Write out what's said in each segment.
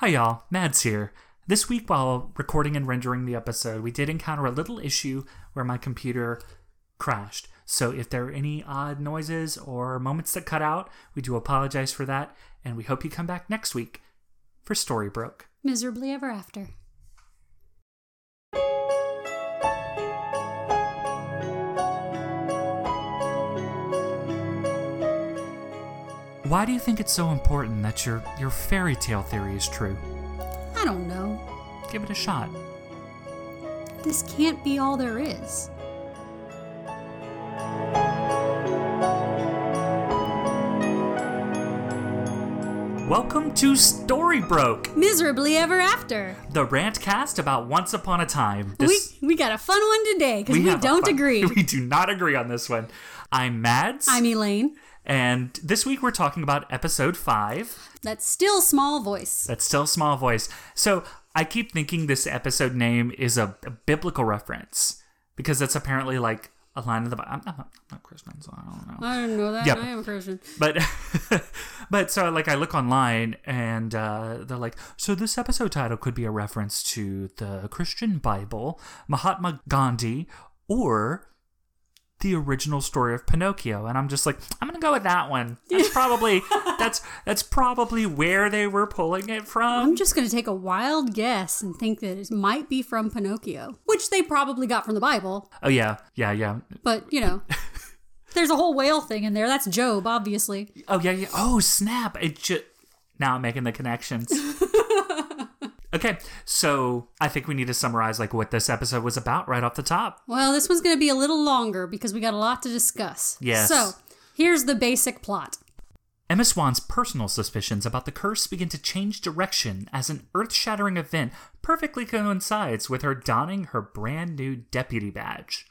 Hi, y'all. Mads here. This week, while recording and rendering the episode, we did encounter a little issue where my computer crashed. So, if there are any odd noises or moments that cut out, we do apologize for that, and we hope you come back next week for Storybroke. Miserably ever after. Why do you think it's so important that your, your fairy tale theory is true? I don't know. Give it a shot. This can't be all there is. Welcome to Storybroke, Miserably ever after. the rant cast about Once Upon a Time. This- we we got a fun one today because we, have a don't fun- agree. We do not agree on this one. I'm Mads. I'm Elaine. And this week we're talking about episode five. That's still small voice. That's still small voice. So I keep thinking this episode name is a, a biblical reference because it's apparently like a line in the Bible. I'm not, I'm not Christian, so I don't know. I don't know that. Yep. I am a Christian. But but so like I look online and uh, they're like, so this episode title could be a reference to the Christian Bible, Mahatma Gandhi, or the original story of Pinocchio. And I'm just like, I'm gonna go with that one. That's probably that's that's probably where they were pulling it from. I'm just going to take a wild guess and think that it might be from Pinocchio, which they probably got from the Bible. Oh yeah, yeah, yeah. But, you know, there's a whole whale thing in there. That's Job, obviously. Oh yeah, yeah. Oh snap! It just now I'm making the connections. okay, so I think we need to summarize like what this episode was about right off the top. Well, this one's going to be a little longer because we got a lot to discuss. Yes. So, here's the basic plot. Emma Swan's personal suspicions about the curse begin to change direction as an earth shattering event perfectly coincides with her donning her brand new deputy badge.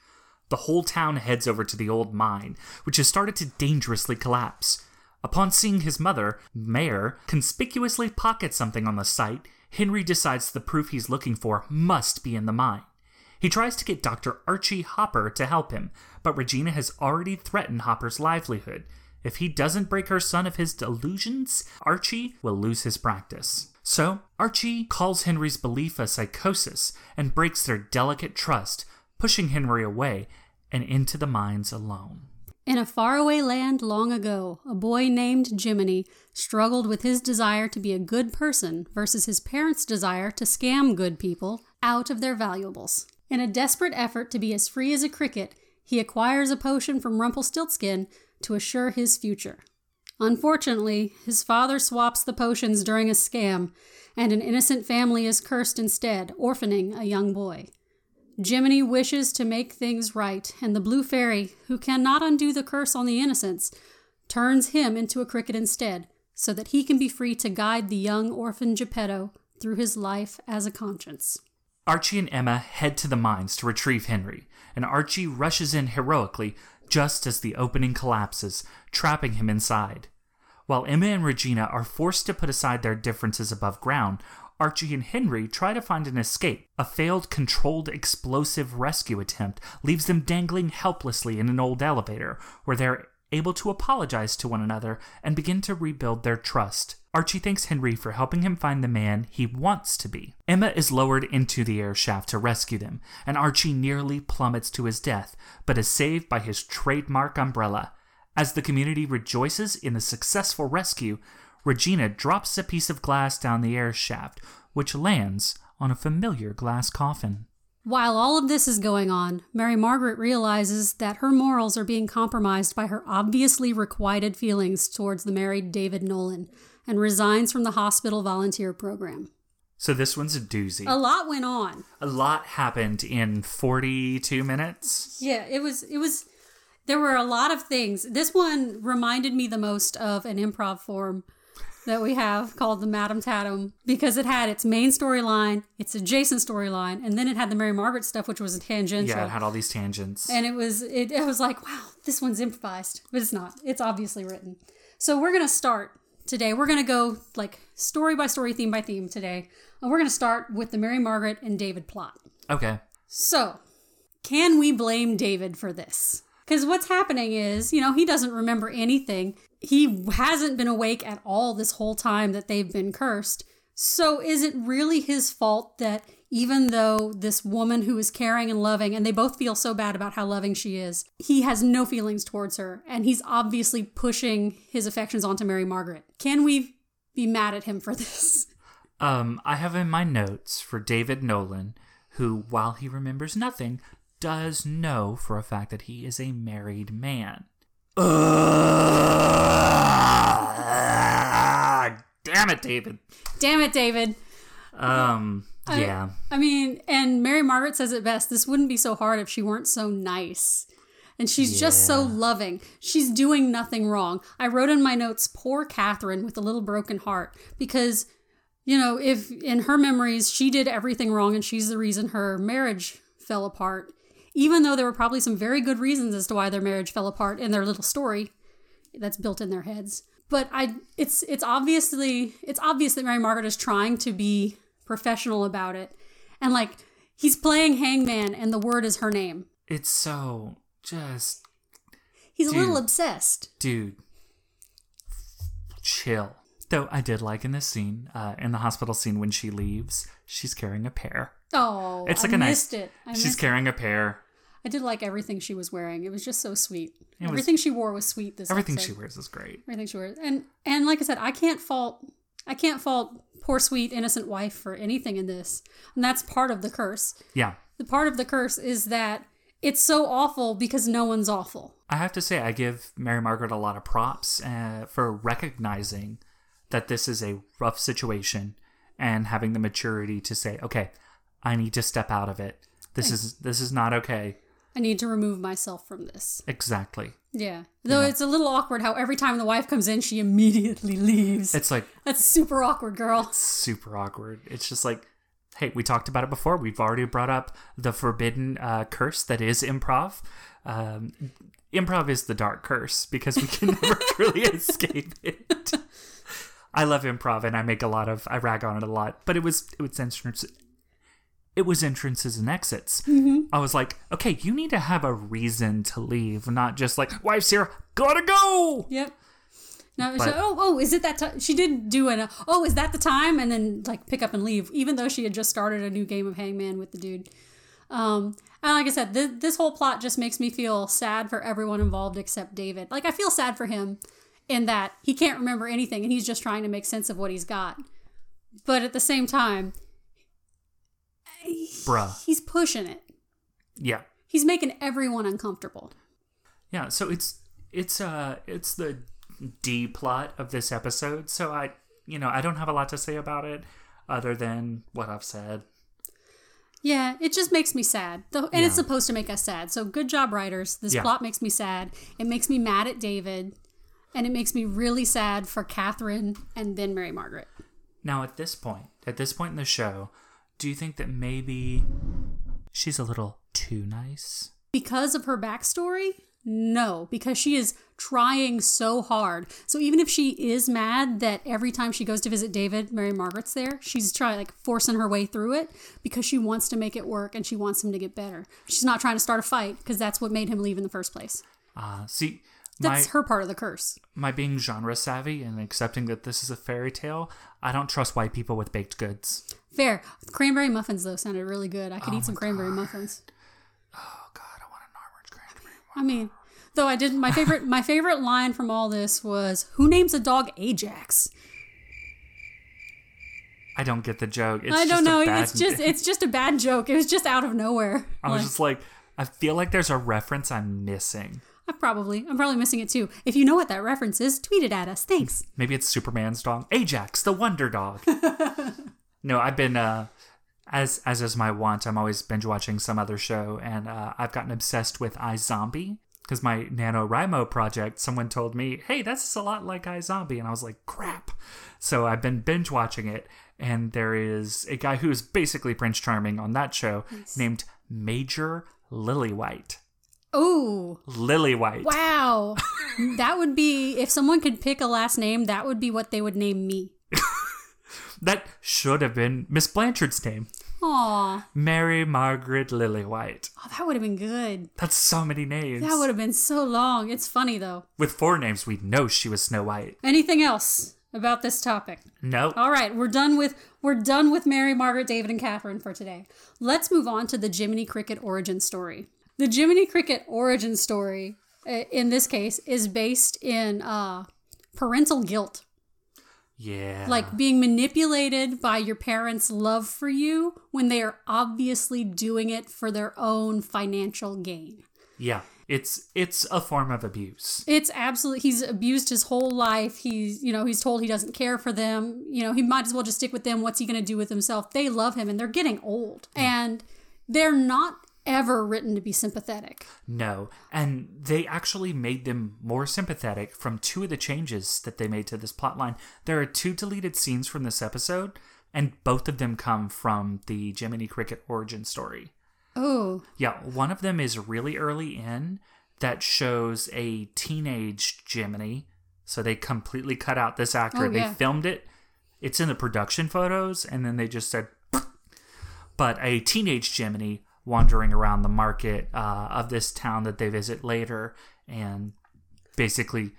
The whole town heads over to the old mine, which has started to dangerously collapse. Upon seeing his mother, Mayor, conspicuously pocket something on the site, Henry decides the proof he's looking for must be in the mine. He tries to get Dr. Archie Hopper to help him, but Regina has already threatened Hopper's livelihood. If he doesn't break her son of his delusions, Archie will lose his practice. So, Archie calls Henry's belief a psychosis and breaks their delicate trust, pushing Henry away and into the mines alone. In a faraway land long ago, a boy named Jiminy struggled with his desire to be a good person versus his parents' desire to scam good people out of their valuables. In a desperate effort to be as free as a cricket, he acquires a potion from Rumpelstiltskin to assure his future. Unfortunately, his father swaps the potions during a scam, and an innocent family is cursed instead, orphaning a young boy. Jiminy wishes to make things right, and the Blue Fairy, who cannot undo the curse on the innocents, turns him into a cricket instead, so that he can be free to guide the young orphan Geppetto through his life as a conscience. Archie and Emma head to the mines to retrieve Henry, and Archie rushes in heroically just as the opening collapses, trapping him inside. While Emma and Regina are forced to put aside their differences above ground, Archie and Henry try to find an escape. A failed controlled explosive rescue attempt leaves them dangling helplessly in an old elevator, where they're able to apologize to one another and begin to rebuild their trust. Archie thanks Henry for helping him find the man he wants to be. Emma is lowered into the air shaft to rescue them, and Archie nearly plummets to his death, but is saved by his trademark umbrella. As the community rejoices in the successful rescue, Regina drops a piece of glass down the air shaft, which lands on a familiar glass coffin. While all of this is going on, Mary Margaret realizes that her morals are being compromised by her obviously requited feelings towards the married David Nolan and resigns from the hospital volunteer program. So this one's a doozy. A lot went on. A lot happened in 42 minutes. Yeah, it was it was there were a lot of things. This one reminded me the most of an improv form that we have called the Madam Tatum because it had its main storyline, its adjacent storyline, and then it had the Mary Margaret stuff, which was a tangential. Yeah, it had all these tangents. and it was it, it was like wow this one's improvised but it's not. It's obviously written. So we're gonna start today. We're gonna go like story by story theme by theme today. And we're gonna start with the mary margaret and david plot. Okay. so can we blame david for this? Because what's happening is you know he doesn't remember anything he hasn't been awake at all this whole time that they've been cursed So is it really his fault that even though this woman who is caring and loving, and they both feel so bad about how loving she is, he has no feelings towards her, and he's obviously pushing his affections onto Mary Margaret? Can we be mad at him for this? Um, I have in my notes for David Nolan, who, while he remembers nothing, does know for a fact that he is a married man. Ugh, damn it, David. Damn it, David. Um, I- yeah. I mean, and Mary Margaret says it best this wouldn't be so hard if she weren't so nice. And she's just so loving. She's doing nothing wrong. I wrote in my notes, poor Kathryn with a little broken heart, because, you know, if in her memories she did everything wrong and she's the reason her marriage fell apart, even though there were probably some very good reasons as to why their marriage fell apart in their little story that's built in their heads. But I it's it's obviously it's obvious that Mary Margaret is trying to be professional about it. And like he's playing hangman and the word is her name. It's so just, He's a little obsessed. dude, chill. Though I did like in this scene, uh, in the hospital scene when she leaves, she's carrying a pear. Oh, It's like a missed nice. it. I she's carrying a pear. I did like everything she was wearing. It was just so sweet. everything she wore was sweet this Everything episode. she wears is great. everything she wears. And and like I said, I can't fault I can't fault poor sweet innocent wife for anything in this. And that's part of the curse. Yeah. The part of the curse is that it's so awful because no one's awful. I have to say, I give Mary Margaret a lot of props uh, for recognizing that this is a rough situation and having the maturity to say, "Okay, I need to step out of it. This is this is not okay." I need to remove myself from this. Exactly. Yeah. Though it's a little awkward how every time the wife comes in, she immediately leaves. It's like That's super awkward, girl. super awkward. It's just like, hey, we talked about it before. We've already brought up the forbidden uh, curse that is improv. Um, improv is the dark curse because we can never truly escape it. I love improv and I make a lot of I rag on it a lot, but it was it was it was entrances and exits. I was like, okay, you need to have a reason to leave, not just like wife's here, gotta go. Yep. No, But- oh, oh, is it that time? She did do an, oh, is that the time? And then like pick up and leave, even though she had just started a new game of Hangman with the dude. Um, and like I said, this, this whole plot just makes me feel sad for everyone involved except David. Like I feel sad for him in that he can't remember anything and he's just trying to make sense of what he's got. But at the same time, Bruh. he's pushing it. Yeah. He's making everyone uncomfortable. Yeah, so it's it's uh it's the D plot of this episode. So I you know, I don't have a lot to say about it other than what I've said. Yeah, it just makes me sad. And it's supposed to make us sad. So good job, writers. This Yeah. plot makes me sad. It makes me mad at David. And it makes me really sad for Kathryn and then Mary Margaret. Now at this point, at this point in the show, do you think that maybe she's a little too nice? Because of her backstory? No, because she is trying so hard. So even if she is mad that every time she goes to visit David, Mary Margaret's there, she's trying like forcing her way through it because she wants to make it work and she wants him to get better. She's not trying to start a fight because that's what made him leave in the first place. Uh see my That's her part of the curse. my being genre savvy and accepting that this is a fairy tale, I don't trust white people with baked goods. Fair. Cranberry muffins though sounded really good. I could Oh eat some cranberry muffins. Oh god, I want an orange cranberry. Muffin. I mean, though I did my favorite my favorite line from all this was who names a dog Ajax? I don't get the joke. It's I just don't a know. bad- It's just it's just a bad joke. It was just out of nowhere. I was Like, just like I feel like there's a reference I'm missing. I probably I'm probably missing it too. If you know what that reference is, tweet it at us. Thanks. Maybe it's Superman's dog, Ajax, the Wonder Dog. no, I've been uh, as as is my want. I'm always binge watching some other show, and uh, I've gotten obsessed with iZombie because my NaNoWriMo project. Someone told me, "Hey, that's a lot like iZombie," and I was like, "Crap!" So I've been binge watching it, and there is a guy who is basically Prince Charming on that show named Major Lilywhite. Oh, Lilywhite. wow. that would be if someone could pick a last name, that would be what they would name me. That should have been Miss Blanchard's name. Aw, Mary Margaret Lilywhite. oh, that would have been good. That's so many names. That would have been so long. It's funny though. With four names, we know she was Snow White. Anything else about this topic. Nope. All right, we're done with we're done with Mary, Margaret, David, and Kathryn for today. Let's move on to the Jiminy Cricket origin story. The Jiminy Cricket origin story, uh, in this case, is based in uh, parental guilt, Yeah. like being manipulated by your parents' love for you when they are obviously doing it for their own financial gain. yeah. It's it's a form of abuse. It's absolutely he's abused his whole life. He's you know, he's told he doesn't care for them. You know, he might as well just stick with them. What's he going to do with himself? They love him and they're getting old. And they're not ever written to be sympathetic. No. And they actually made them more sympathetic from two of the changes that they made to this plotline. There are two deleted scenes from this episode, and both of them come from the Jiminy Cricket origin story. Oh, Yeah, one of them is really early in that shows a teenage Jiminy. So they completely cut out this actor. Oh, they filmed it. It's in the production photos, and then they just said, but a teenage Jiminy wandering around the market uh, of this town that they visit later and basically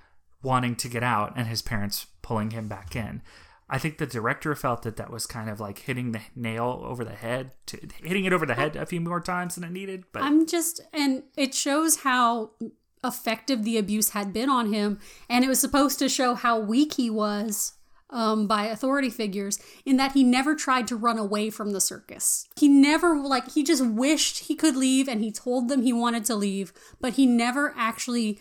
wanting to get out, and his parents pulling him back in. I think the director felt that that was kind of like hitting the nail over the head, to, hitting it over the head a few more times than it needed. But I'm just and it shows how effective the abuse had been on him and it was supposed to show how weak he was um, by authority figures in that he never tried to run away from the circus. He never, like, he just wished he could leave and he told them he wanted to leave, but he never actually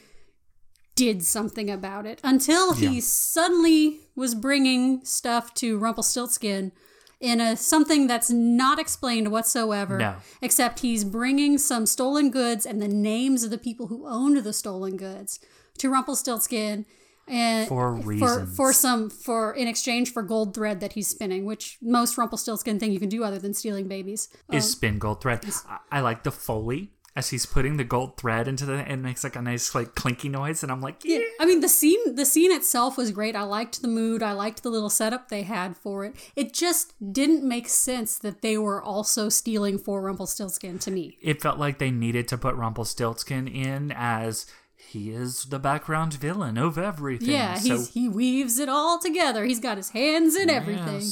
did something about it until he Yeah. suddenly was bringing stuff to Rumpelstiltskin in a something that's not explained whatsoever No. except he's bringing some stolen goods and the names of the people who owned the stolen goods to Rumpelstiltskin and For for reasons. for some for in exchange for gold thread that he's spinning, which most Rumpelstiltskin thing you can do other than stealing babies. is um, spin gold thread. I, I like the foley as he's putting the gold thread into the and makes like a nice like clinky noise, and I'm like, yeah. I mean the scene the scene itself was great. I liked the mood. I liked the little setup they had for it. It just didn't make sense that they were also stealing for Rumpelstiltskin to me. It felt like they needed to put Rumpelstiltskin in as he is the background villain of everything. Yeah, so he weaves it all together. He's got his hands in everything.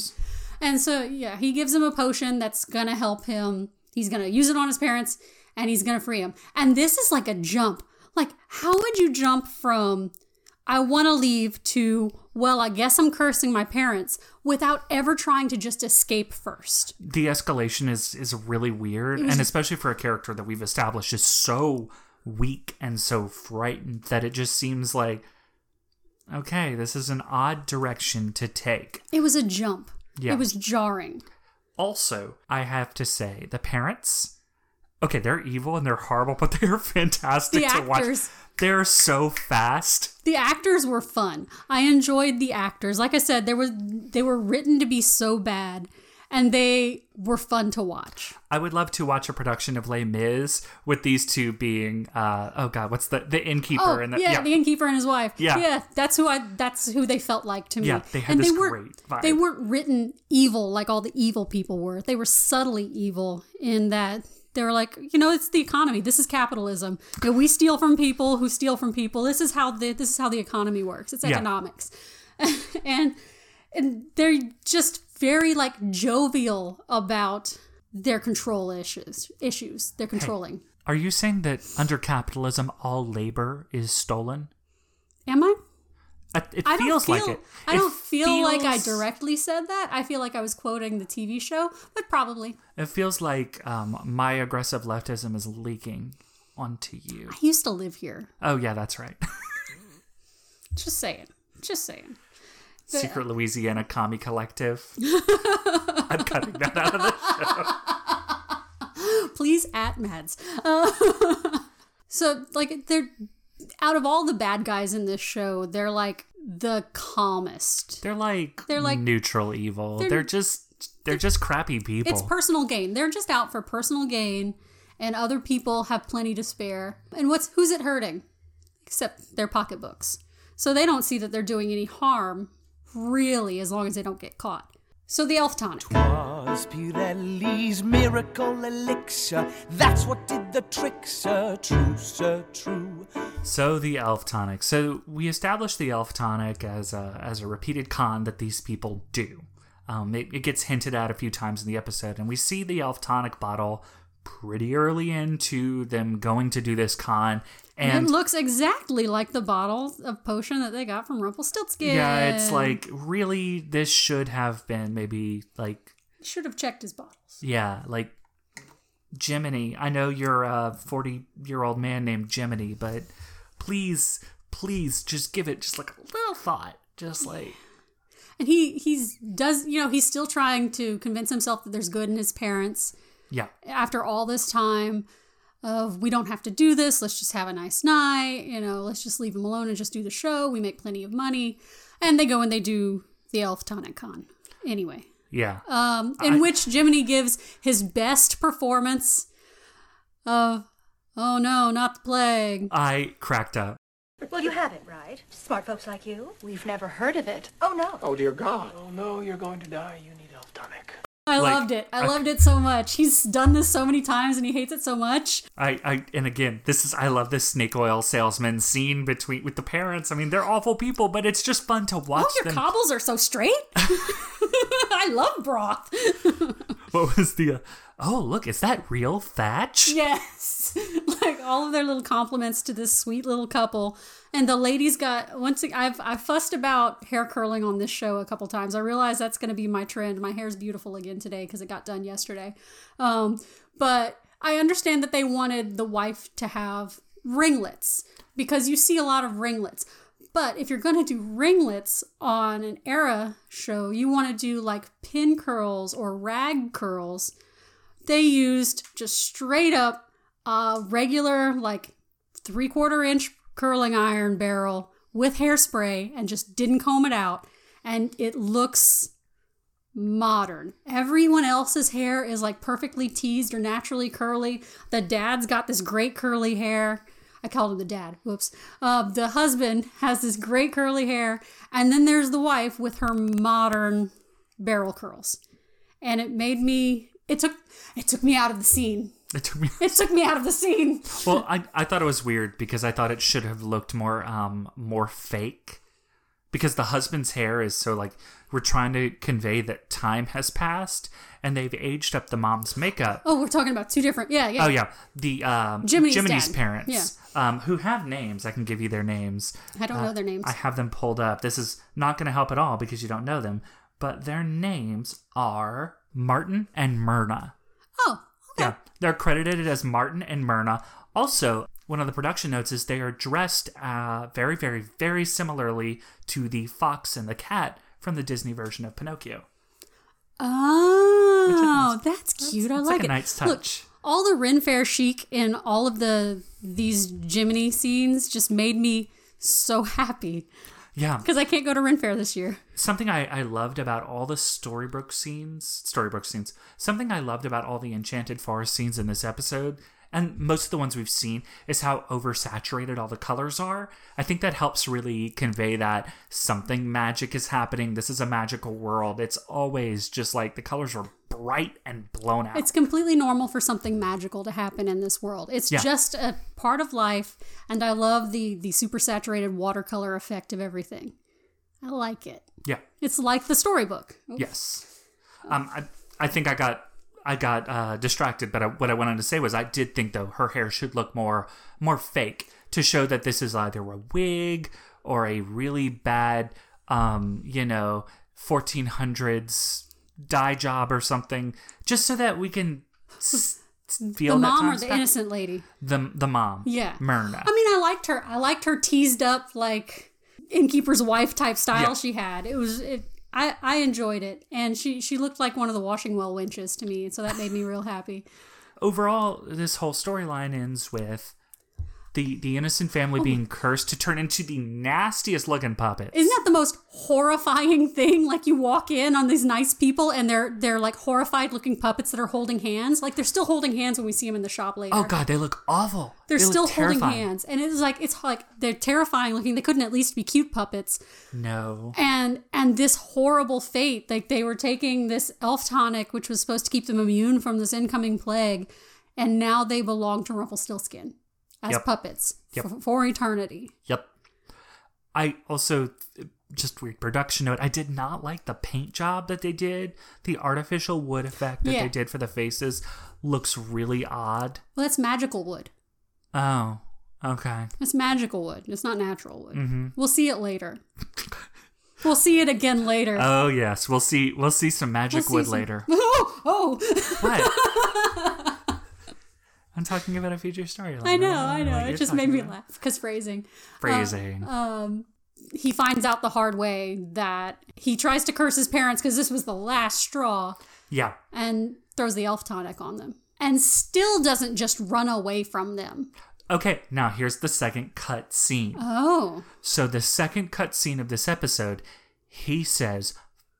And so yeah, he gives him a potion that's gonna help him. He's gonna use it on his parents and he's gonna free him. And this is like a jump. Like, how would you jump from I wanna leave to, well, I guess I'm cursing my parents without ever trying to just escape first? the escalation is is really weird, and especially for a character that we've established is so weak and so frightened that it just seems like okay, this is an odd direction to take. It was a jump. Yeah. It was jarring. Also, I have to say, the parents, okay, they're evil and they're horrible, but they're fantastic The to watch. actors. They're so fast. The actors were fun. I enjoyed the actors. Like I said, there was they were written to be so bad and they were fun to watch. I would love to watch a production of Les Mis with these two being, uh, oh god, what's the the innkeeper Oh, and the yeah, the innkeeper and his wife. Yeah. yeah, that's who I. That's who they felt like to me. Yeah, they had and this they weren't, great vibe. They weren't written evil like all the evil people were. They were subtly evil in that they were like, you know, it's the economy. This is capitalism. You know, we steal from people who steal from people. This is how the this is how the economy works. It's Yeah. economics, and and they're just very like jovial about their control issues. Issues they're controlling. Are you saying that under capitalism all labor is stolen? Am I? It I feels feel, like it. I It don't feel like I directly said that. I feel like I was quoting the TV show, but probably. It feels like um, my aggressive leftism is leaking onto you. I used to live here. Oh yeah, that's right. Just saying. Just saying. Secret Louisiana Commie Collective. I'm cutting that out of the show. Please at Mads. Uh, so, like, they're out of all the bad guys in this show, they're like the calmest. They're like They're like- neutral evil. They're, just they're just crappy people. It's personal gain. They're just out for personal gain, and other people have plenty to spare. And what's who's it hurting? Except their pocketbooks. So they don't see that they're doing any harm, really, as long as they don't get caught. So the elf tonic. Was Pirelli's miracle elixir. That's what did the trick, sir. True, sir, true. So the elf tonic. So we established the elf tonic as a as a repeated con that these people do. Um, it, it gets hinted at a few times in the episode, and we see the elf tonic bottle pretty early into them going to do this con. And it looks exactly like the bottle of potion that they got from Rumpelstiltskin. yeah, it's like really this should have been maybe like should have checked his bottles. yeah like Jiminy. I know you're a forty year old man named Jiminy, but please, please, just give it just like a little thought, just like. And he he's does you know he's still trying to convince himself that there's good in his parents Yeah, after all this time of we don't have to do this let's just have a nice night you know let's just leave him alone and just do the show we make plenty of money and they go and they do the elf tonic con anyway yeah. um in which jiminy gives his best performance of oh no not the plague I cracked up. Well, you have it, right? Smart folks like you. We've never heard of it. Oh, no. Oh dear God. Oh no, you're going to die. You need elf tonic. I Like, loved it. I I- loved it so much. He's done this so many times and he hates it so much. I, I and again, this is I love this snake oil salesman scene between with the parents. I mean, they're awful people, but it's just fun to watch Oh, your them. cobbles are so straight. I love broth. what was the? Uh, oh, look, is that real thatch? Yes. like all of their little compliments to this sweet little couple. And the ladies got once ag- I've I've fussed about hair curling on this show a couple times. I realize that's going to be my trend. My hair's beautiful again today because it got done yesterday. Um, but I understand that they wanted the wife to have ringlets because you see a lot of ringlets. But if you're going to do ringlets on an era show, you want to do like pin curls or rag curls they used just straight up a regular like three quarter inch curling iron barrel with hairspray and just didn't comb it out. And it looks modern. Everyone else's hair is like perfectly teased or naturally curly. The dad's got this great curly hair. I called him the dad whoops. Uh, the husband has this great curly hair. And then there's the wife with her modern barrel curls. And it made me it took it took me out of the scene It took me. it took me out of the scene Well, I I thought it was weird because I thought it should have looked more um more fake, because the husband's hair is so like we're trying to convey that time has passed and they've aged up the mom's makeup. oh we're talking about two different yeah yeah Oh yeah, the um, Jiminy's Jiminy's parents, um, who have names. I can give you their names. i don't know their names I have them pulled up. This is not going to help at all because you don't know them, but their names are Martin and Myrna. oh Yeah, they're credited as Martin and Myrna. Also, one of the production notes is they are dressed uh, very, very, very similarly to the fox and the cat from the Disney version of Pinocchio. Oh, that's cute. I it's like like it. nice Look, all the Ren Fair chic in all of the these Jiminy scenes just made me so happy Yeah, because I can't go to Ren Fair this year. something I, I loved about all the Storybrooke scenes, Storybrooke scenes, something I loved about all the Enchanted Forest scenes in this episode, and most of the ones we've seen, is how oversaturated all the colors are. I think that helps really convey that something magic is happening. This is a magical world. It's always just like the colors are bright and blown out. It's completely normal for something magical to happen in this world. It's Yeah. just a part of life, and I love the the super saturated watercolor effect of everything. I like it. yeah. It's like the storybook. Yes. Um, I, I think I got I got uh, distracted, but I, what I wanted to say was I did think though her hair should look more more fake to show that this is either a wig or a really bad, um, you know, 1400s dye job or something, just so that we can s- feel The mom or the back. innocent lady? the the mom, Yeah. Myrna. I mean, I liked her. I liked her teased up like innkeeper's wife type style Yeah. she had. It was it. I, I enjoyed it, and she she looked like one of the washing well winches to me, so that made me real happy. Overall, this whole storyline ends with the the innocent family oh being cursed to turn into the nastiest looking puppets. Isn't that the most horrifying thing? Like you walk in on these nice people and they're they're like horrified looking puppets that are holding hands. Like they're still holding hands when we see them in the shop later. oh god, they look awful. They're They still holding hands, and it's like it's like they're terrifying looking. They couldn't at least be cute puppets. No. and and this horrible fate like they were taking this elf tonic which was supposed to keep them immune from this incoming plague and now they belong to rumpelstiltskin as Yep. puppets Yep. for, for eternity Yep. I also just weird production note. I did not like the paint job that they did. The artificial wood effect that Yeah. they did for the faces looks really odd. well that's magical wood Oh, okay. it's magical wood it's not natural wood Mm-hmm. we'll see it later we'll see it again later Oh yes, we'll see. We'll see some magic We'll wood some- later. oh, oh. What? I'm talking about a future storyline. i know i know it just made me about. laugh because phrasing Phrasing. um, he finds out the hard way that he tries to curse his parents because this was the last straw yeah. and throws the elf tonic on them and still doesn't just run away from them. Okay. Now here's the second cut scene. Oh, So the second cut scene of this episode, he says,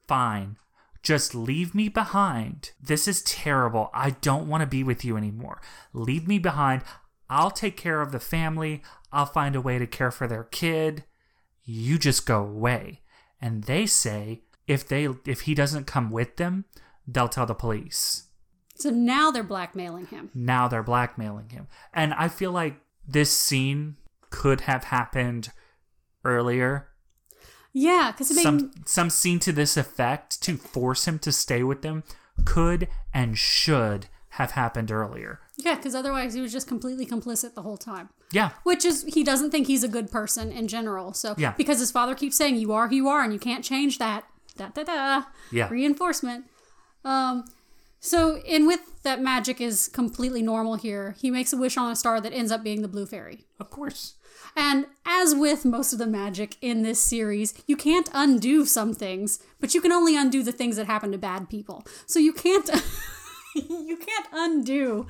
"Fine, just leave me behind. This is terrible. I don't want to be with you anymore. Leave me behind. I'll take care of the family. I'll find a way to care for their kid. You just go away." And they say if they if he doesn't come with them, they'll tell the police. so now they're blackmailing him. Now they're blackmailing him. And I feel like this scene could have happened earlier Yeah, because some some scene to this effect to force him to stay with them could and should have happened earlier. yeah, because otherwise he was just completely complicit the whole time. Yeah. Which is he doesn't think he's a good person in general. So Yeah. because his father keeps saying you are who you are and you can't change that. Da da da. Yeah. Reinforcement. Um. So and with that magic is completely normal here. He makes a wish on a star that ends up being the blue fairy. Of course. And as with most of the magic in this series, you can't undo some things, but you can only undo the things that happen to bad people. So you can't you can't undo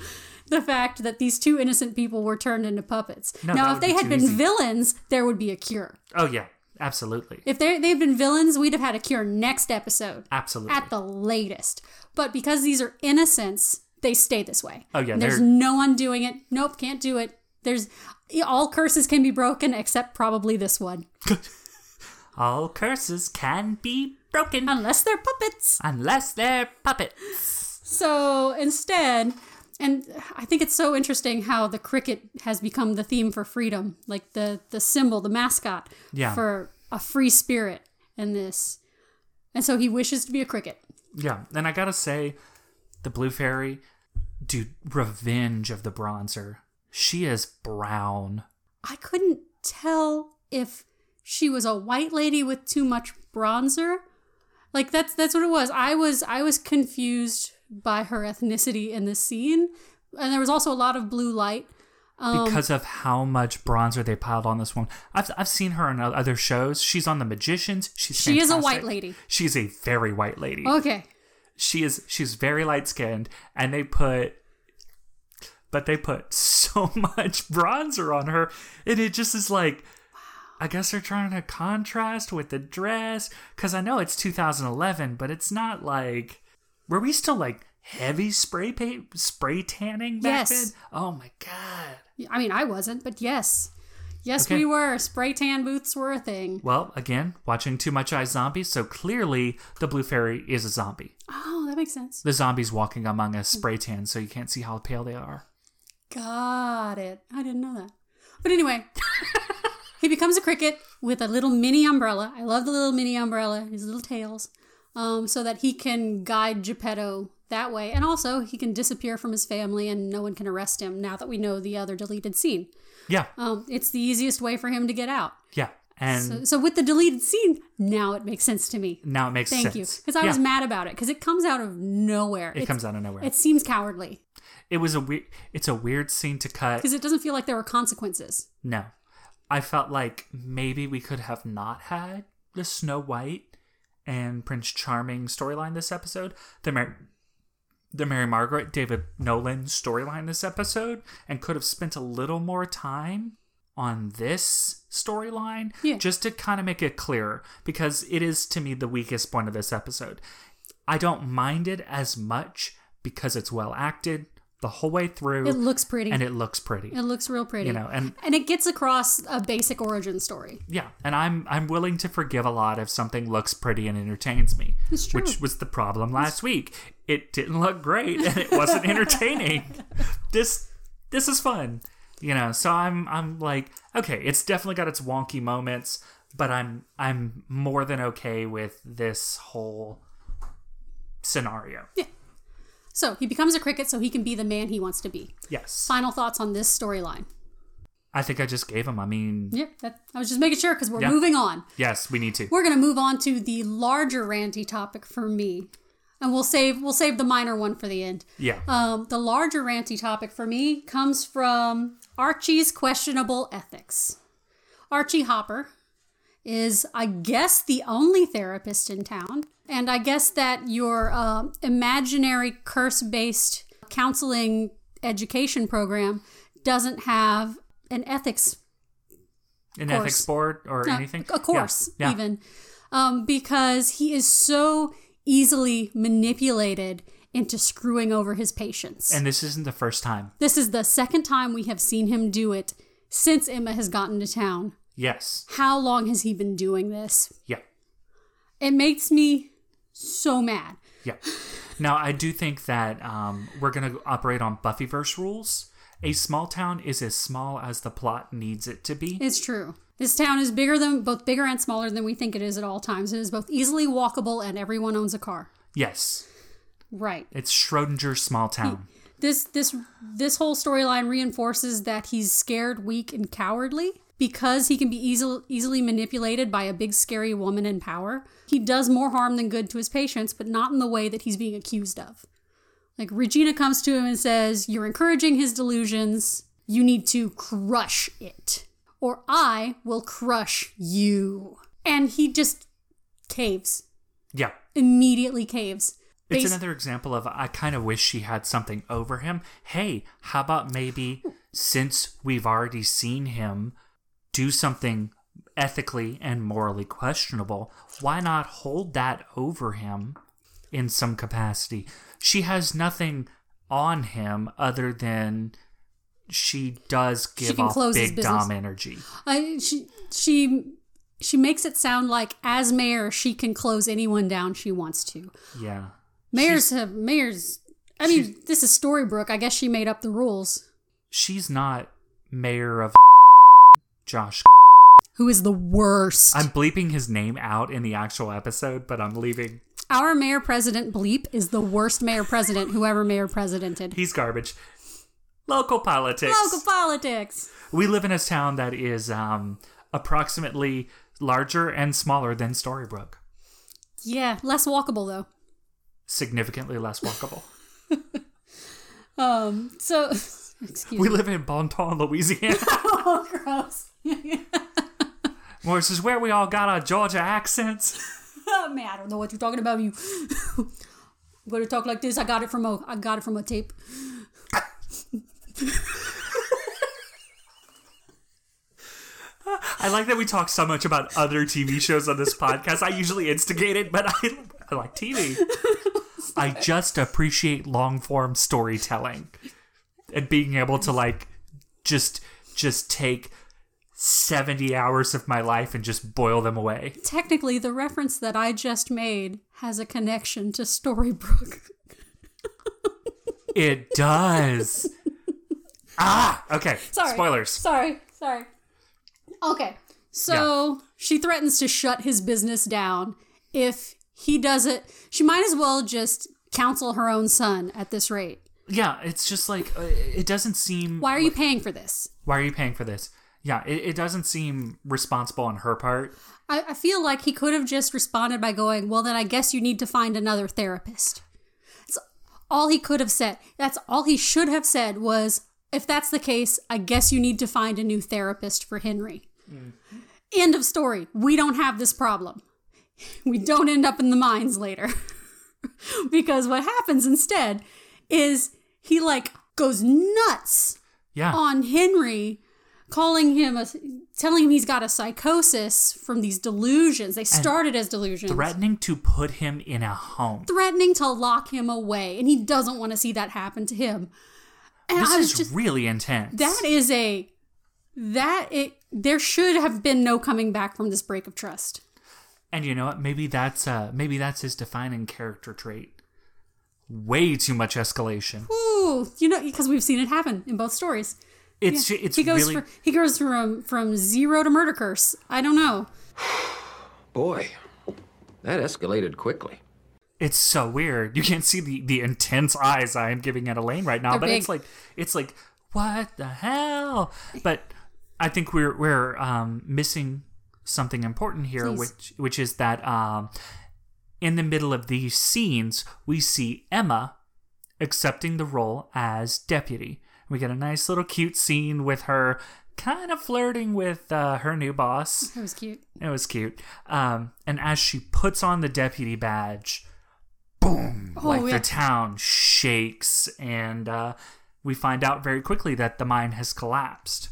the fact that these two innocent people were turned into puppets. No, now, if they be had been easy. villains, there would be a cure. Oh yeah, absolutely. If they they've been villains, we'd have had a cure next episode Absolutely. at the latest. But because these are innocents, they stay this way. Oh, yeah, there's no undoing it. Nope, can't do it. There's all curses can be broken except probably this one, All curses can be broken unless they're puppets. unless they're puppets. So instead, and I think it's so interesting how the cricket has become the theme for freedom, like the the symbol, the mascot Yeah. for a free spirit in this. And so he wishes to be a cricket. Yeah, and I gotta say, the blue fairy, dude, revenge of the bronzer. She is brown. I couldn't tell if she was a white lady with too much bronzer. Like that's that's what it was. I was I was confused by her ethnicity in this scene. And there was also a lot of blue light. Um, because of how much bronzer they piled on this one. I've, I've seen her in other shows. She's on The Magicians. She's She is a white lady. She's a very white lady. Okay. She is she's very light skinned, and they put, but they put so much bronzer on her, and it just is like. I guess they're trying to contrast with the dress because I know it's 2011, but it's not like were we still like heavy spray paint, spray tanning back Yes. then? Oh my god! I mean, I wasn't, but yes. Yes, Okay. we were. Spray tan booths were a thing. Well, again, watching too much iZombies, so clearly the Blue Fairy is a zombie. Oh, that makes sense. The zombie's walking among us spray tan, so you can't see how pale they are. Got it. I didn't know that. But anyway, he becomes a cricket with a little mini umbrella. I love the little mini umbrella, his little tails, um, so that he can guide Geppetto that way. And also, he can disappear from his family and no one can arrest him now that we know the other deleted scene. Yeah, Um, it's the easiest way for him to get out. yeah. And So, so with the deleted scene, now it makes sense to me. now it makes sense. Thank sense. you. Because I was mad about it because it comes out of nowhere. It comes out of nowhere. It seems cowardly It was a weird. It's a weird scene to cut. because it doesn't feel like there were consequences. No, I felt like maybe we could have not had the Snow White and Prince Charming storyline this episode. There might the Mary Margaret David Nolan storyline this episode and could have spent a little more time on this storyline Yeah. just to kind of make it clearer because it is to me the weakest point of this episode. I don't mind it as much because it's well acted the whole way through It looks pretty. and it looks pretty. It looks real pretty. You know, and- and it gets across a basic origin story. Yeah, and I'm I'm willing to forgive a lot if something looks pretty and entertains me. It's true. Which was the problem last week. It didn't look great and it wasn't entertaining. this this is fun. You know, so I'm I'm like, okay, it's definitely got its wonky moments, but I'm I'm more than okay with this whole scenario. So he becomes a cricket so he can be the man he wants to be. Yes. Final thoughts on this storyline? I think I just gave him. I mean, Yep, that, I was just making sure because we're Yeah. moving on. yes, we need to. We're gonna move on to the larger ranty topic for me, and we'll save we'll save the minor one for the end. Yeah. Um, the larger ranty topic for me comes from Archie's questionable ethics. Archie Hopper is, I guess, the only therapist in town, and I guess that your um imaginary curse-based counseling education program doesn't have an ethics An course. ethics board or no, anything? A course, Yeah. yeah. even. Um, because he is so easily manipulated into screwing over his patients. And this isn't the first time. this is the second time we have seen him do it since Emma has gotten to town. Yes. How long has he been doing this? Yeah. It makes me so mad. Yeah. Now, I do think that um, we're going to operate on Buffyverse rules. A small town is as small as the plot needs it to be. It's true. This town is bigger than both bigger and smaller than we think it is at all times. It is both easily walkable and everyone owns a car. Yes. Right. It's Schrodinger's small town. this this this whole storyline reinforces that he's scared, weak, and cowardly because he can be easily easily manipulated by a big scary woman in power. He does more harm than good to his patients, but not in the way that he's being accused of. Like Regina comes to him and says, "You're encouraging his delusions. You need to crush it, or I will crush you." And he just caves. Yeah. Immediately caves. It's Bas- another example of I kind of wish she had something over him. Hey, how about maybe since we've already seen him do something ethically and morally questionable, why not hold that over him in some capacity? She has nothing on him other than she does give can off big dom energy. I she she she makes it sound like as mayor she can close anyone down she wants to. Yeah. Mayors have mayors. I mean, this is Storybrooke. I guess she made up the rules. She's not mayor of Josh. Who is the worst? I'm bleeping his name out in the actual episode, but I'm leaving. Our mayor president bleep is the worst mayor president who ever mayor presidented. He's garbage. Local politics. Local politics. we live in a town that is um, approximately larger and smaller than Storybrooke. Yeah, less walkable though. Significantly less walkable. Um. So, excuse we me. live in Bon Ton, Louisiana, Oh, gross. where this is where we all got our Georgia accents. Oh, man, I don't know what you're talking about. You. I'm gonna talk like this. I got it from a. I got it from a tape. I like that we talk so much about other TV shows on this podcast. I usually instigate it, but I, I like TV. I just appreciate long form storytelling and being able to like just just take 70 hours of my life and just boil them away. Technically, the reference that I just made has a connection to Storybrooke. It does. ah, okay. Sorry. Spoilers. Sorry, sorry. Okay, so she threatens to shut his business down if he does it. She might as well just counsel her own son at this rate. Yeah, it's just like uh, it doesn't seem Why are you paying for this? Why are you paying for this? Yeah, it, it doesn't seem responsible on her part. I, I feel like he could have just responded by going, Well, then I guess you need to find another therapist. That's all he could have said. That's all he should have said was, If that's the case, I guess you need to find a new therapist for Henry. Mm-hmm. End of story. We don't have this problem. We don't end up in the mines later. because what happens instead is he like goes nuts Yeah. on Henry, calling him a, telling him he's got a psychosis from these delusions. They started as delusions. Threatening to put him in a home. threatening to lock him away, and he doesn't want to see that happen to him. And This is just really intense. that is a that it there should have been no coming back from this break of trust. And you know what? Maybe that's uh maybe that's his defining character trait. Way too much escalation. Ooh, you know, because we've seen it happen in both stories. It's it's he goes really for, he goes from from zero to murder curse. I don't know. Boy, that escalated quickly. it's so weird. You can't see the the intense eyes I am giving at Elaine right now, They're but it's like it's like what the hell? But I think we're we're um, missing something important here, Please. which which is that um, in the middle of these scenes, we see Emma accepting the role as deputy. We get a nice little cute scene with her kind of flirting with uh, her new boss. It was cute. It was cute. Um, and as she puts on the deputy badge, boom, like Oh, yeah. the town shakes, and uh, we find out very quickly that the mine has collapsed.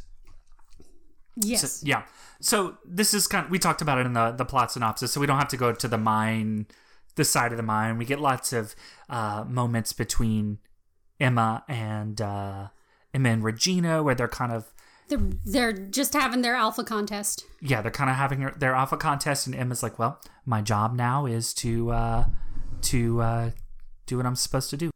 Yes. So, yeah. So this is kind of, we talked about it in the, the plot synopsis, so we don't have to go to the mine, the side of the mine. We get lots of uh, moments between Emma and uh, And Regina where they're kind of They're they're just having their alpha contest. yeah, they're kind of having their- their alpha contest, and Emma's like, "Well, my job now is to uh, to uh, do what I'm supposed to do."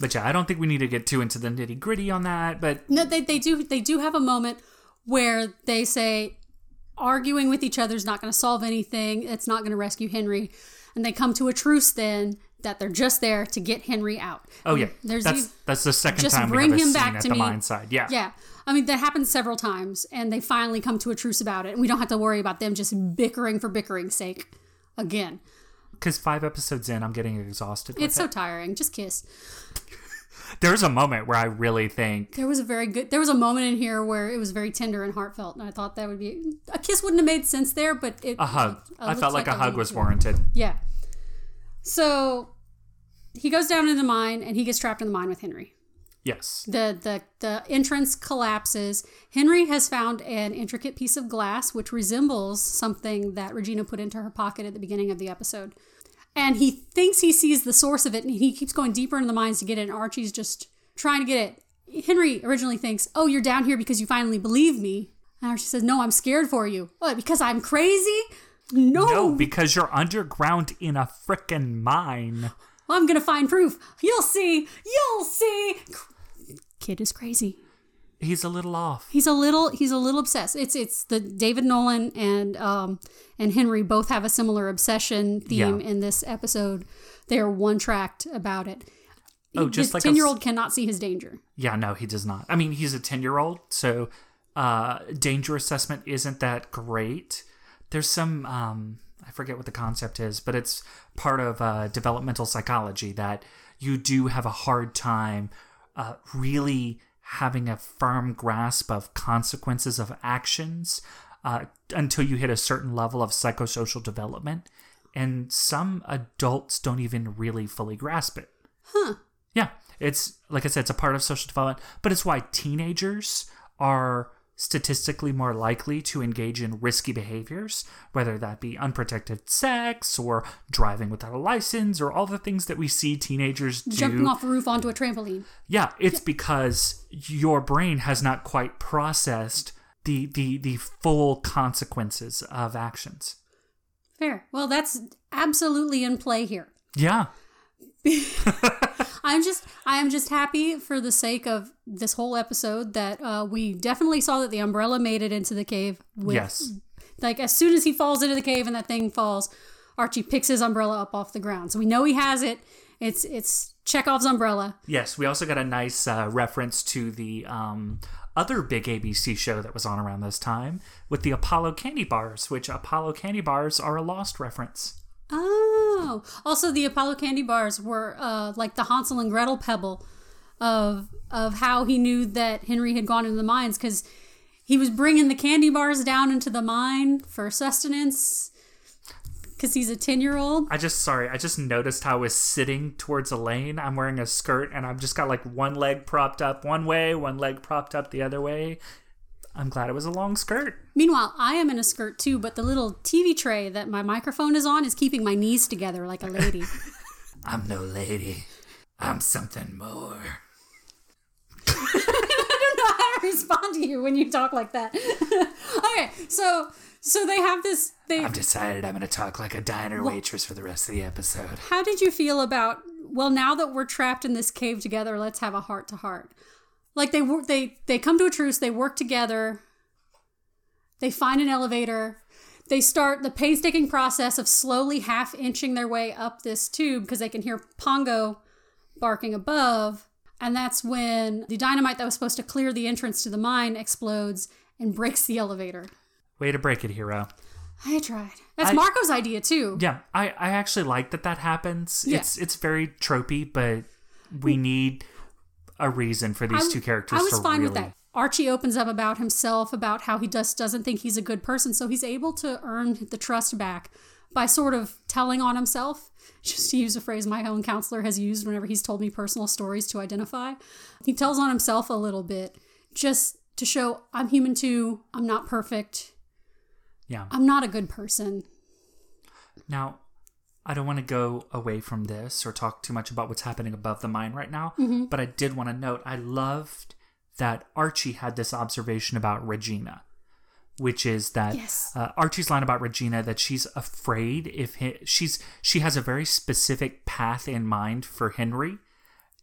But yeah, I don't think we need to get too into the nitty gritty on that. But No, they, they do they do have a moment where they say arguing with each other is not going to solve anything. It's not going to rescue Henry, and they come to a truce then that they're just there to get Henry out. oh yeah, There's that's that's the second just time bring we have him back at to the me. mine side. Yeah, Yeah. I mean, that happens several times, and they finally come to a truce about it, and we don't have to worry about them just bickering for bickering's sake again. Because five episodes in, I'm getting exhausted. It's so it. tiring. Just kiss. There's a moment where I really think There was a very good. There was a moment in here where it was very tender and heartfelt, and I thought that would be a kiss. Wouldn't have made sense there, but it, a hug. it I felt like, a hug was warranted. Yeah. So he goes down in the mine, and he gets trapped in the mine with Henry. Yes. the the the entrance collapses. Henry has found an intricate piece of glass which resembles something that Regina put into her pocket at the beginning of the episode. And he thinks he sees the source of it and he keeps going deeper into the mines to get it and Archie's just trying to get it. Henry originally thinks, "Oh, you're down here because you finally believe me." And Archie says, "No, I'm scared for you." What? Because I'm crazy? No. No, because you're underground in a frickin' mine. I'm going to find proof. You'll see. You'll see. Kid is crazy. He's a little off. He's a little he's a little obsessed. It's it's the David Nolan and um and Henry both have a similar obsession theme Yeah. in this episode. They are one tracked about it. Oh, just the like ten year old cannot see his danger. Yeah, no, he does not. I mean, he's a 10 year old, so uh, danger assessment isn't that great. There's some, um, I forget what the concept is, but it's part of uh, developmental psychology that you do have a hard time uh, really having a firm grasp of consequences of actions uh, until you hit a certain level of psychosocial development. And some adults don't even really fully grasp it. Huh. Yeah, it's like I said, it's a part of social development, but it's why teenagers are statistically more likely to engage in risky behaviors, whether that be unprotected sex or driving without a license or all the things that we see teenagers do. Jumping off a roof onto a trampoline. Yeah, it's because your brain has not quite processed the the the full consequences of actions. Fair. Well, that's absolutely in play here. Yeah. I'm just I am just happy for the sake of this whole episode that uh, we definitely saw that the umbrella made it into the cave. With, Yes. Like as soon as he falls into the cave and that thing falls, Archie picks his umbrella up off the ground. So we know he has it. It's it's Chekhov's umbrella. Yes, we also got a nice uh, reference to the um, other big ABC show that was on around this time with the Apollo candy bars, which Apollo candy bars are a lost reference. Oh, also the Apollo candy bars were uh, like the Hansel and Gretel pebble of of how he knew that Henry had gone into the mines because he was bringing the candy bars down into the mine for sustenance because he's a 10 year old. I just sorry, I just noticed how I was sitting towards Elaine. I'm wearing a skirt and I've just got like one leg propped up one way, one leg propped up the other way. I'm glad it was a long skirt. Meanwhile, I am in a skirt too, but the little TV tray that my microphone is on is keeping my knees together like a lady. I'm no lady. I'm something more. I don't know how to respond to you when you talk like that. okay, so so they have this. They. I've decided I'm going to talk like a diner waitress for the rest of the episode. How did you feel about? Well, now that we're trapped in this cave together, let's have a heart to heart. Like they work, they they come to a truce. They work together. They find an elevator. They start the painstaking process of slowly half inching their way up this tube because they can hear Pongo barking above. And that's when the dynamite that was supposed to clear the entrance to the mine explodes and breaks the elevator. Way to break it, hero. I tried. That's I- Marco's idea too. Yeah, I, I actually like that that happens. Yeah. It's it's very tropey, but we need a reason for these I- two characters I was fine really with that. Archie opens up about himself, about how he just doesn't think he's a good person, so he's able to earn the trust back by sort of telling on himself. Just to use a phrase my own counselor has used whenever he's told me personal stories to identify. He tells on himself a little bit just to show I'm human too, I'm not perfect, Yeah. I'm not a good person. Now, I don't want to go away from this or talk too much about what's happening above the mine right now, Mm-hmm. but I did want to note I loved that Archie had this observation about Regina, which is that Yes. uh, Archie's line about Regina that she's afraid if he, she's she has a very specific path in mind for Henry,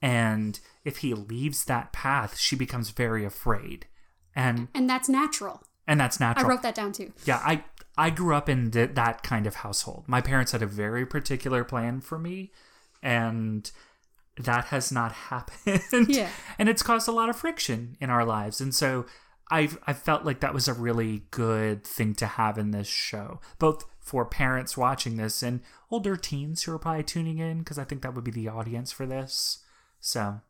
and if he leaves that path, she becomes very afraid, and And that's natural. and that's natural. I wrote that down too. Yeah, I I grew up in th- that kind of household. My parents had a very particular plan for me, and that has not happened. Yeah. and it's caused a lot of friction in our lives, and so I've, I felt like that was a really good thing to have in this show, both for parents watching this and older teens who are probably tuning in because I think that would be the audience for this. So.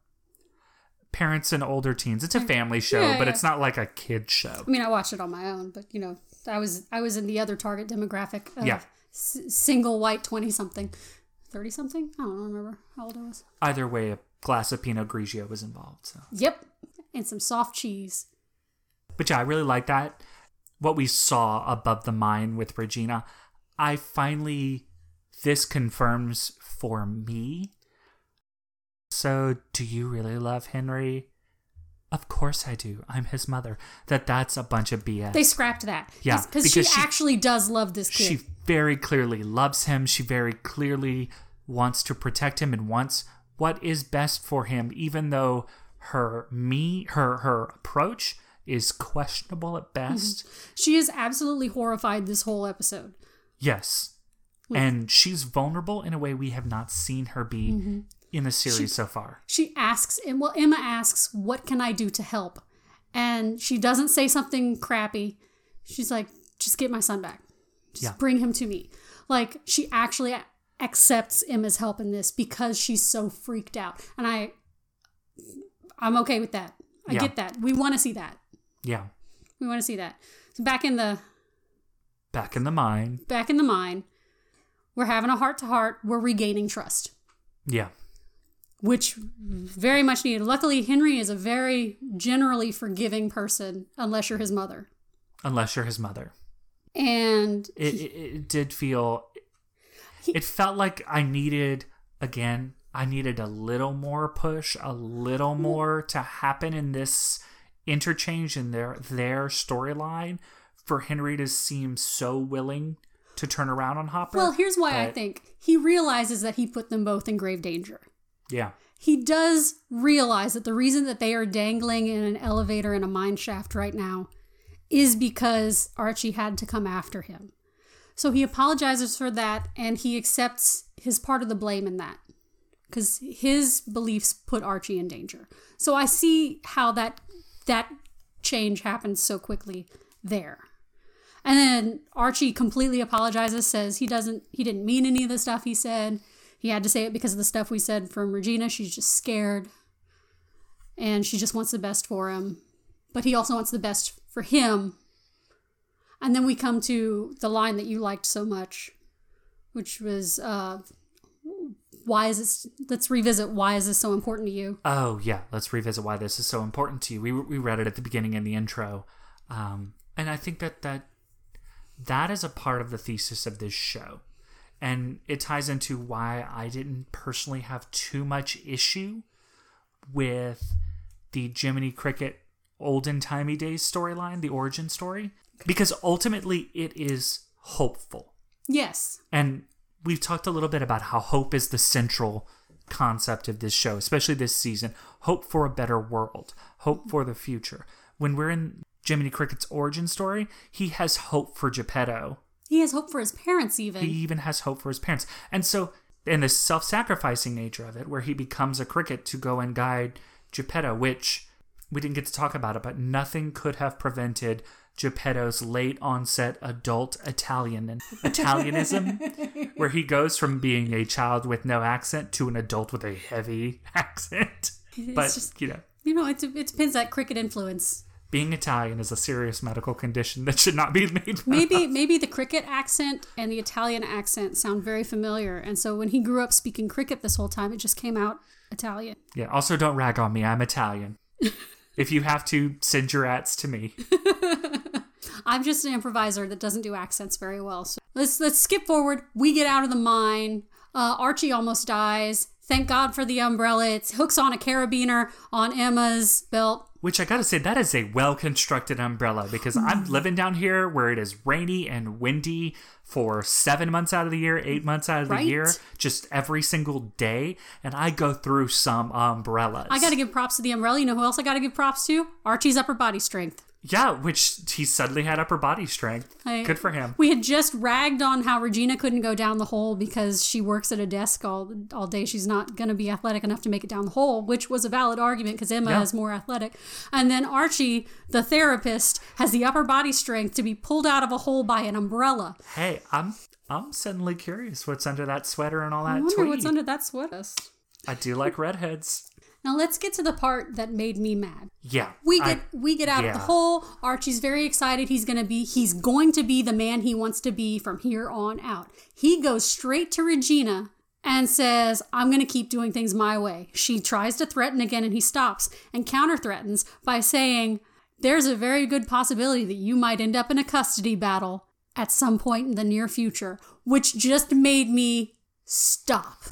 Parents and older teens. It's a family show, Yeah, but it's not like a kid show. I mean, I watched it on my own, but you know, I was I was in the other target demographic of Yeah. s- single white twenty something, thirty something. I don't remember how old I was. either way, a glass of Pinot Grigio was involved. So, Yep, and some soft cheese. but yeah, I really like that. What we saw above the mine with Regina, I finally this confirms for me. So, do you really love Henry? Of course I do. I'm his mother. That that's a bunch of BS. They scrapped that. Yeah, because she, she- actually does love this kid. she very clearly loves him. She very clearly wants to protect him and wants what is best for him, even though her me her her approach is questionable at mm-hmm. best. she is absolutely horrified this whole episode. Yes. And she's vulnerable in a way we have not seen her be mm-hmm. In the series so far. She asks, and well, Emma asks, "What can I do to help?" And she doesn't say something crappy. She's like, "Just get my son back. Just Yeah. bring him to me." Like she actually accepts Emma's help in this because she's so freaked out, and I, I'm okay with that. I Yeah. get that. We want to see that. Yeah. We want to see that. So back in the Back in the mine. back in the mine, we're having a heart to heart. We're regaining trust. Yeah. Which very much needed. Luckily, Henry is a very generally forgiving person, unless you're his mother. Unless you're his mother. And it, it, it did feel it felt like i needed again i needed a little more push a little mm. more to happen in this interchange in their their storyline for henry to seem so willing to turn around on hopper well, here's why I think he realizes that he put them both in grave danger. Yeah He does realize that the reason that they are dangling in an elevator in a mine shaft right now is because Archie had to come after him. So he apologizes for that and he accepts his part of the blame in that because his beliefs put Archie in danger. So I see how that that change happens so quickly there. And then Archie completely apologizes, says he doesn't he didn't mean any of the stuff he said. He had to say it because of the stuff we said from Regina. She's just scared. And she just wants the best for him. But he also wants the best for him. And then we come to the line that you liked so much which was uh, why is this? Let's revisit why is this so important to you? Oh yeah, let's revisit why this is so important to you. We we read it at the beginning in the intro, um, and I think that that that is a part of the thesis of this show, and it ties into why I didn't personally have too much issue with the Jiminy Cricket olden timey days storyline, the origin story, because ultimately it is hopeful. Yes, And we've talked a little bit about how hope is the central concept of this show, especially this season. Hope for a better world, hope for the future. When we're in Jiminy Cricket's origin story, he has hope for Geppetto. He has hope for his parents. Even He even has hope for his parents. And so, in the self sacrificing nature of it, where he becomes a cricket to go and guide Geppetto, which we didn't get to talk about it, but nothing could have prevented Geppetto's late onset adult Italian and Italianism, where he goes from being a child with no accent to an adult with a heavy accent. but just- you know, you know, it, it depends that cricket influence. Being Italian is a serious medical condition that should not be made. Maybe of. maybe the cricket accent and the Italian accent sound very familiar, and so when he grew up speaking cricket this whole time, it just came out Italian. Yeah. Also, don't rag on me. I'm Italian. if you have to, send your ats to me. I'm just an improviser that doesn't do accents very well. So let's let's skip forward. We get out of the mine. Uh, Archie almost dies. Thank God for the umbrella. It hooks on a carabiner on Emma's belt. Which I gotta say, that is a well constructed umbrella because I'm Mm. living down here where it is rainy and windy for seven months out of the year, eight months out of Right. the year, just every single day. And I go through some umbrellas. I got to give props to the umbrella. You know who else I got to give props to? Archie's upper body strength. Yeah, which he suddenly had upper body strength. I- Good for him. We had just ragged on how Regina couldn't go down the hole because she works at a desk all all day. She's not going to be athletic enough to make it down the hole, which was a valid argument because Emma Yeah. is more athletic. And then Archie, the therapist, has the upper body strength to be pulled out of a hole by an umbrella. Hey, I'm I'm suddenly curious what's under that sweater and all that I wonder tweed. what's under that sweater. I do like redheads. Now let's get to the part that made me mad. Yeah. We I- get we get out of the hole. Archie's very excited. He's gonna be he's going to be the man he wants to be from here on out. He goes straight to Regina and says, I'm gonna keep doing things my way. She tries to threaten again and he stops and counter threatens by saying, There's a very good possibility that you might end up in a custody battle at some point in the near future, which just made me stop.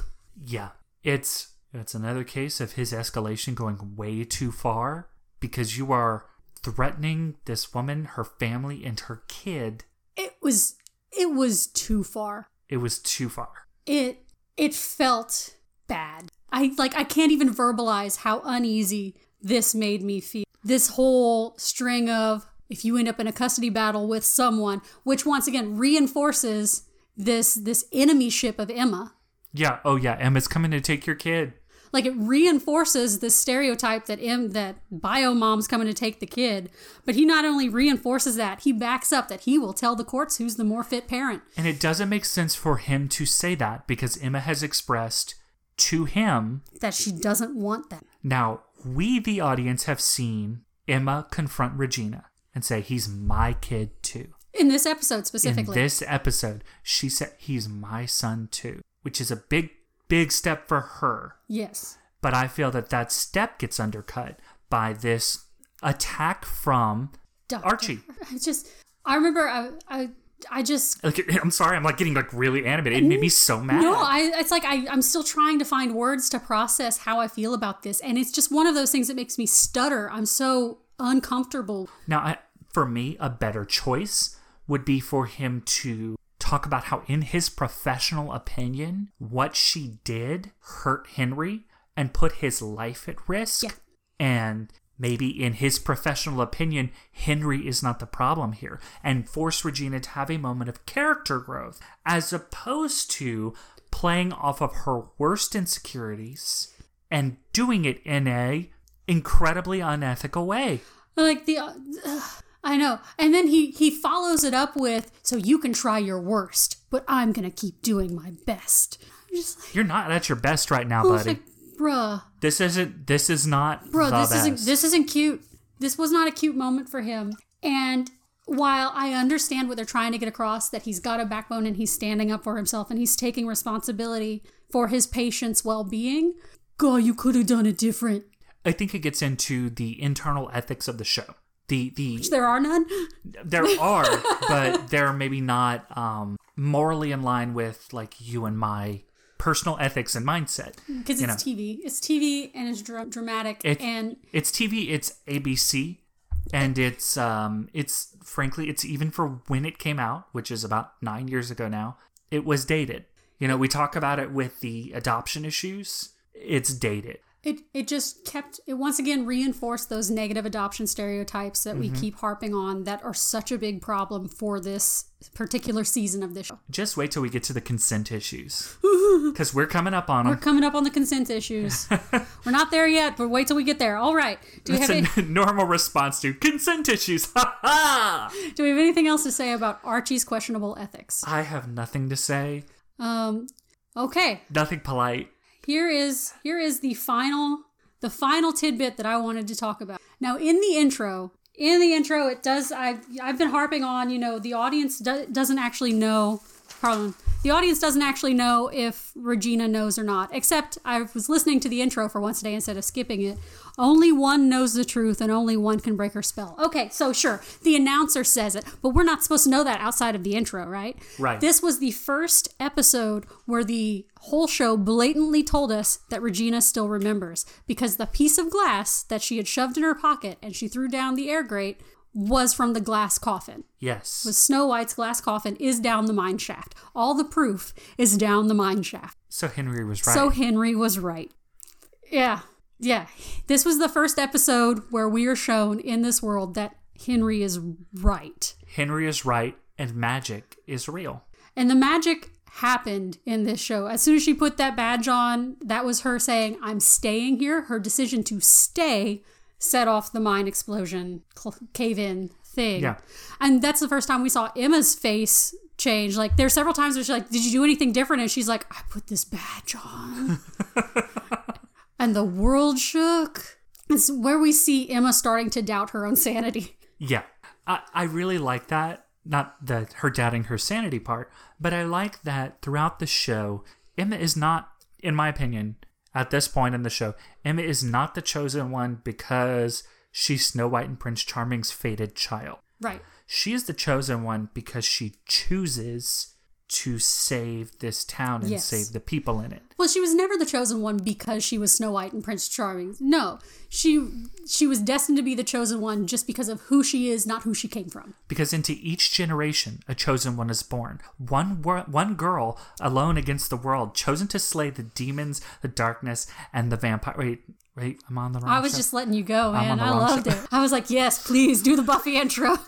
Yeah, it's it's another case of his escalation going way too far because you are threatening this woman, her family, and her kid. It was it was too far. It was too far. it it felt bad. I like I can't even verbalize how uneasy this made me feel. This whole string of if you end up in a custody battle with someone, which once again reinforces this this enemy ship of Emma. Yeah. Oh yeah. Emma's coming to take your kid. Like it reinforces this stereotype that M that bio mom's coming to take the kid, but he not only reinforces that, he backs up that he will tell the courts who's the more fit parent. And it doesn't make sense for him to say that because Emma has expressed to him. That she doesn't want that. Now, we, the audience, have seen Emma confront Regina and say, He's my kid too. In this episode specifically. In this episode, she said, He's my son too, which is a big, big step for her. yes. But I feel that that step gets undercut by this attack from Doctor. Archie. I just I remember I I I just Like, I'm sorry, I'm like getting like really animated. It made me so mad. no, I it's like I, I'm still trying to find words to process how I feel about this. And it's just one of those things that makes me stutter. I'm so uncomfortable. Now, I, for me, a better choice would be for him to talk about how, in his professional opinion, what she did hurt Henry and put his life at risk. Yeah. And maybe, in his professional opinion, Henry is not the problem here, and force Regina to have a moment of character growth, as opposed to playing off of her worst insecurities and doing it in a incredibly unethical way. Like the uh, I know. And then he he follows it up with so you can try your worst, but I'm going to keep doing my best. I'm just like, You're not at your best right now, I was buddy. like, bruh, this isn't. This is not. bro, the this isn't best. this isn't cute. This was not a cute moment for him. And while I understand what they're trying to get across, that he's got a backbone and he's standing up for himself and he's taking responsibility for his patient's well being, God, you could have done it different. I think it gets into the internal ethics of the show. The the There are none. there are, but they're maybe not um, morally in line with like you and my personal ethics and mindset. Because it's know. TV. It's TV and it's dra- dramatic. It- and It's TV, it's ABC, and it's um it's frankly it's even for when it came out, which is about 9 years ago now. It was dated. You know, we talk about it with the adoption issues. It's dated. It, it just kept, it once again reinforced those negative adoption stereotypes that we keep harping on that are such a big problem for this particular season of this show. Just wait till we get to the consent issues. Cuz we're coming up on them. We're coming up on the consent issues. We're not there yet, but wait till we get there. All right. Do we, That's have a any, normal response to consent issues. Ha ha! do we have anything else to say about Archie's questionable ethics? I have nothing to say. Um, okay. Nothing polite. Here is here is the final the final tidbit that I wanted to talk about. Now, in the intro, in the intro, it does. I've I've been harping on. You know, the audience do, doesn't actually know. Pardon. The audience doesn't actually know if Regina knows or not. Except I was listening to the intro for once today instead of skipping it. Only one knows the truth, and only one can break her spell. Okay, so sure, the announcer says it, but we're not supposed to know that outside of the intro, right? Right. This was the first episode where the whole show blatantly told us that Regina still remembers because the piece of glass that she had shoved in her pocket and she threw down the air grate was from the glass coffin. Yes. The Snow White's glass coffin is down the mine shaft. All the proof is down the mine shaft. So Henry was right. So Henry was right. Yeah. Yeah. This was the first episode where we are shown in this world that Henry is right. Henry is right and magic is real. And the magic happened in this show. As soon as she put that badge on, that was her saying, I'm staying here. Her decision to stay set off the mine explosion, cl- cave in thing. Yeah. And that's the first time we saw Emma's face change. Like, there's several times where she's like, Did you do anything different? And she's like, I put this badge on. and the world shook. It's where we see Emma starting to doubt her own sanity. Yeah. I, I really like that. Not the her doubting her sanity part, but I like that throughout the show, Emma is not, in my opinion, at this point in the show, Emma is not the chosen one because she's Snow White and Prince Charming's fated child. Right. She is the chosen one because she chooses to save this town and Yes. save the people in it. Well, she was never the chosen one because she was Snow White and Prince Charming. No, she she was destined to be the chosen one just because of who she is, not who she came from. because into each generation a chosen one is born one wor- one girl alone against the world chosen to slay the demons the darkness and the vampire wait wait i'm on the wrong I was show. just letting you go, man. I loved show. it. I was like, yes, please do the Buffy intro.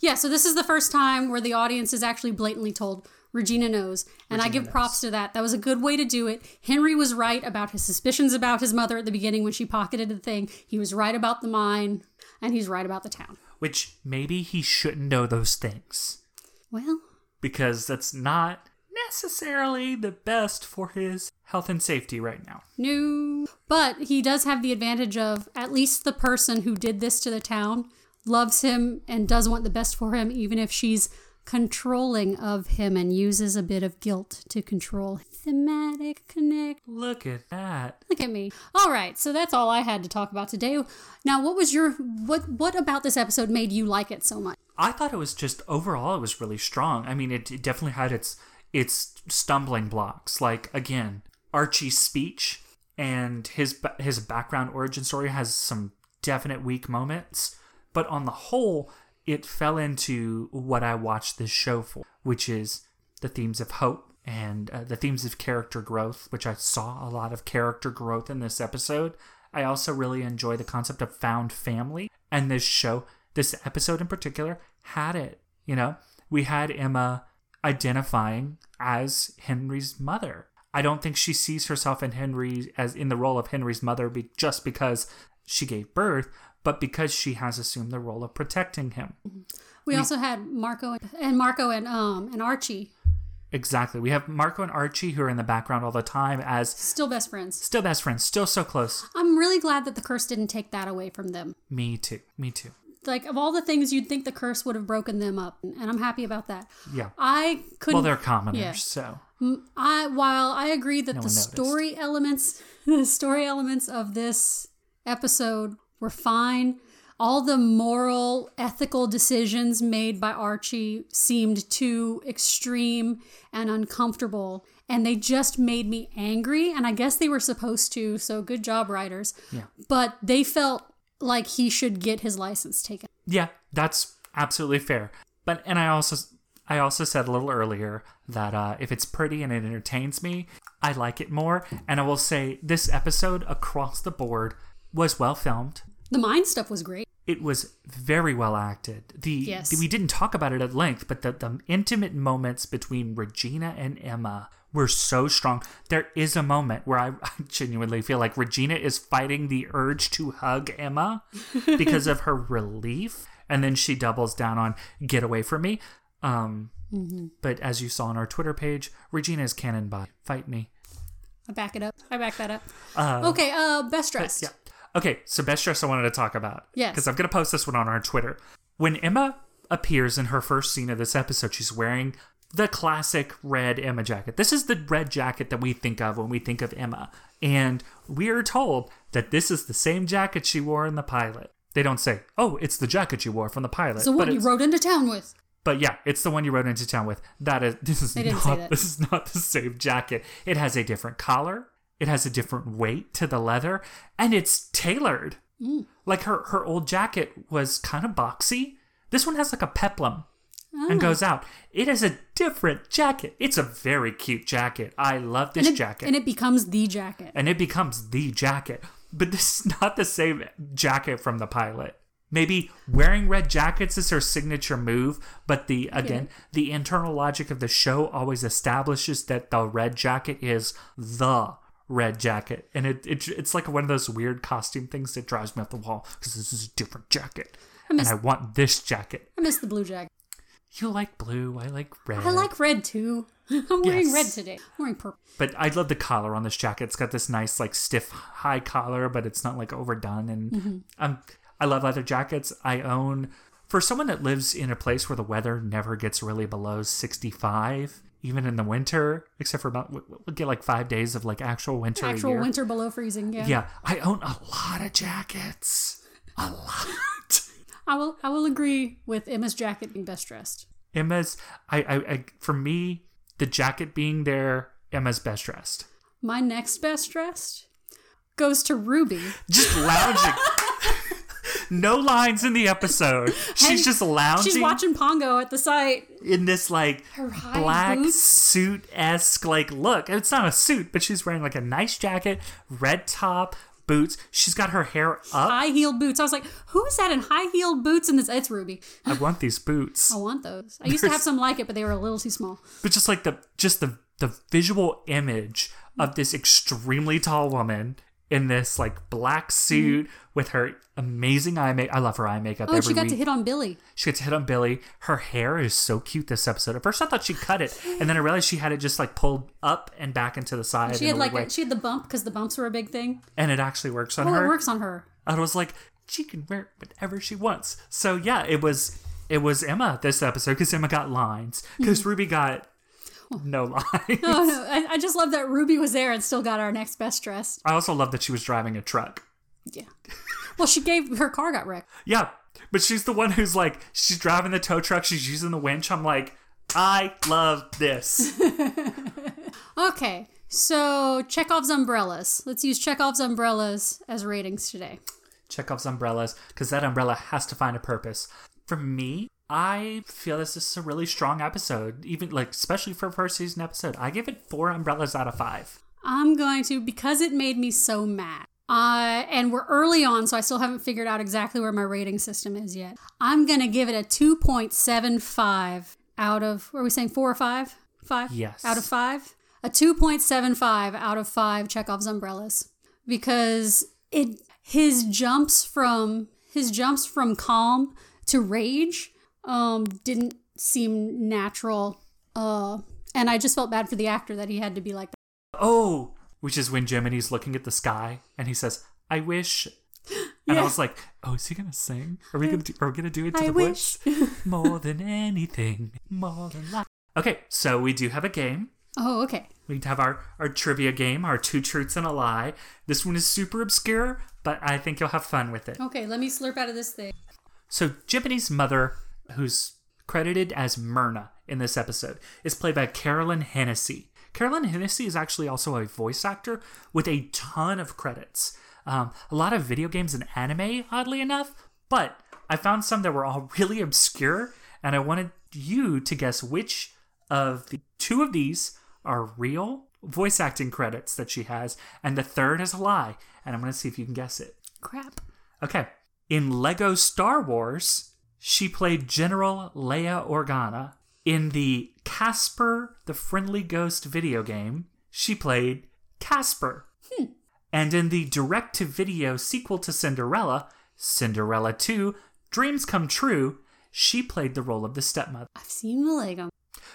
yeah, so this is the first time where the audience is actually blatantly told Regina knows, and I give props to that. That was a good way to do it. Henry was right about his suspicions about his mother at the beginning when she pocketed the thing. He was right about the mine, and he's right about the town. which maybe he shouldn't know those things Well, because that's not necessarily the best for his health and safety right now No. But he does have the advantage of at least the person who did this to the town loves him and does want the best for him, even if she's controlling of him and uses a bit of guilt to control. Thematic connect. look at that Look at me. All right, so that's all I had to talk about today. Now, what was your what what about this episode made you like it so much? I thought it was just overall it was really strong. I mean, it, it definitely had its its stumbling blocks. Like again, Archie's speech and his his background origin story has some definite weak moments, but on the whole, it fell into what I watched this show for, which is the themes of hope and uh, the themes of character growth, which I saw a lot of character growth in this episode. I also really enjoy the concept of found family, and this show, this episode in particular, had it. You know, we had Emma identifying as Henry's mother. I don't think she sees herself in Henry as in the role of Henry's mother be, just because she gave birth, but because she has assumed the role of protecting him. We also had Marco and Marco and um and Archie Exactly. We have Marco and Archie who are in the background all the time as still best friends. still best friends, still so close. I'm really glad that the curse didn't take that away from them. Me too. Me too. like of all the things you'd think the curse would have broken them up, and I'm happy about that. Yeah. I couldn't. Well, they're commoners, yeah. so I while I agree that No the story elements, the story elements of this episode were fine. All the moral, ethical decisions made by Archie seemed too extreme and uncomfortable, and they just made me angry. And I guess they were supposed to, so good job, writers. Yeah. But they felt like he should get his license taken. Yeah, that's absolutely fair. But and I also I also said a little earlier that uh, if it's pretty and it entertains me, I like it more. And I will say this episode across the board was well filmed. The mind stuff was great. It was very well acted. The Yes. we didn't talk about it at length, but the, the intimate moments between Regina and Emma were so strong. There is a moment where I, I genuinely feel like Regina is fighting the urge to hug Emma because of her relief, and then she doubles down on "Get away from me." Um, But as you saw on our Twitter page, Regina is canon by fight me. I back it up. I back that up. okay, uh, best dressed. Yeah. Okay, so best dress I wanted to talk about. Yes. Because I'm going to post this one on our Twitter. When Emma appears in her first scene of this episode, she's wearing the classic red Emma jacket. This is the red jacket that we think of when we think of Emma. And we are told that this is the same jacket she wore in the pilot. They don't say, oh, it's the jacket you wore from the pilot. So what you rode into town with? but yeah, it's the one you rode into town with. That is this is not this is not the same jacket. It has a different collar. It has a different weight to the leather, and it's tailored. Mm. Like her her old jacket was kind of boxy. This one has like a peplum Oh. and goes out. It is a different jacket. It's a very cute jacket. I love this and it, jacket And it becomes the jacket. and it becomes the jacket. But this is not the same jacket from the pilot. Maybe wearing red jackets is her signature move, but the again, the internal logic of the show always establishes that the red jacket is the red jacket, and it, it it's like one of those weird costume things that drives me up the wall because this is a different jacket, and I want this jacket. I miss the blue jacket. You like blue, I like red. I like red too. I'm wearing Yes. red today. I'm wearing purple. But I love the collar on this jacket. It's got this nice, like stiff high collar, but it's not like overdone. And um, I love leather jackets. I own for someone that lives in a place where the weather never gets really below sixty-five, even in the winter, except for about we we get like five days of like actual winter. Actual winter below freezing. Yeah. Yeah, I own a lot of jackets. A lot. I will. I will agree with Emma's jacket being best dressed. Emma's. I, I, I. For me, the jacket being there, Emma's best dressed. My next best dressed goes to Ruby. just lounging. no lines in the episode. She's just lounging She's watching Pongo at the site. in this like black suit esque like look. It's not a suit, but she's wearing like a nice jacket, red top, boots. She's got her hair up. High heeled boots. I was like, who is that in high heeled boots in this? It's Ruby. I want these boots. I want those. I used to have some like it, but they were a little too small. But just like the just the the visual image of this extremely tall woman in this like black suit with her amazing eye makeup. I love her eye makeup. Mm-hmm. Oh, every she got week. to hit on Billy. She gets to hit on Billy. Her hair is so cute this episode. At first, I thought she cut it, and then I realized she had it just like pulled up and back into the side. She had a like way. she had the bump because the bumps were a big thing. and it actually works on Oh, her. it works on her. I was like, she can wear whatever she wants. So yeah, it was it was Emma this episode because Emma got lines because Ruby got no lines. Oh no, I, I just love that Ruby was there and still got our next best dress. I also love that she was driving a truck. Yeah. Well, she gave her car got wrecked. Yeah, but she's the one who's like, she's driving the tow truck, she's using the winch. I'm like, I love this. Okay, so Chekhov's umbrellas. Let's use Chekhov's umbrellas as ratings today. Chekhov's umbrellas because that umbrella has to find a purpose. For me, I feel this is a really strong episode, even like especially for a first season episode. I give it four umbrellas out of five. I'm going to because it made me so mad. Uh, and we're early on, so I still haven't figured out exactly where my rating system is yet. I'm gonna give it a 2.75 out of. What are we saying? Four or five? Five? Yes. Out of five. A 2.75 out of five Chekhov's umbrellas because it his jumps from his jumps from calm to rage um didn't seem natural. Uh, and I just felt bad for the actor that he had to be like Oh, which is when Jiminy's looking at the sky and he says, "I wish." And I was like, "Oh, is he gonna sing? Are we gonna do, are we gonna do it to I the wish. woods? More than anything, more than life." Okay, so we do have a game. Oh, okay. We have our, our trivia game, our two truths and a lie. This one is super obscure, but I think you'll have fun with it. Okay, let me slurp out of this thing. So Jiminy's mother, who's credited as Myrna in this episode, is played by Carolyn Hennessy. Carolyn Hennessy is actually also a voice actor with a ton of credits. Um, a lot of video games and anime, oddly enough, but I found some that were all really obscure, and I wanted you to guess which of the two of these are real voice acting credits that she has, and the third is a lie, and I'm going to see if you can guess it. Crap. Okay. In Lego Star Wars, she played General Leia Organa. In the Casper the Friendly Ghost video game, she played Casper. Hmm. And in the direct to video sequel to Cinderella, Cinderella 2 Dreams Come True, she played the role of the stepmother. I've seen the Lego.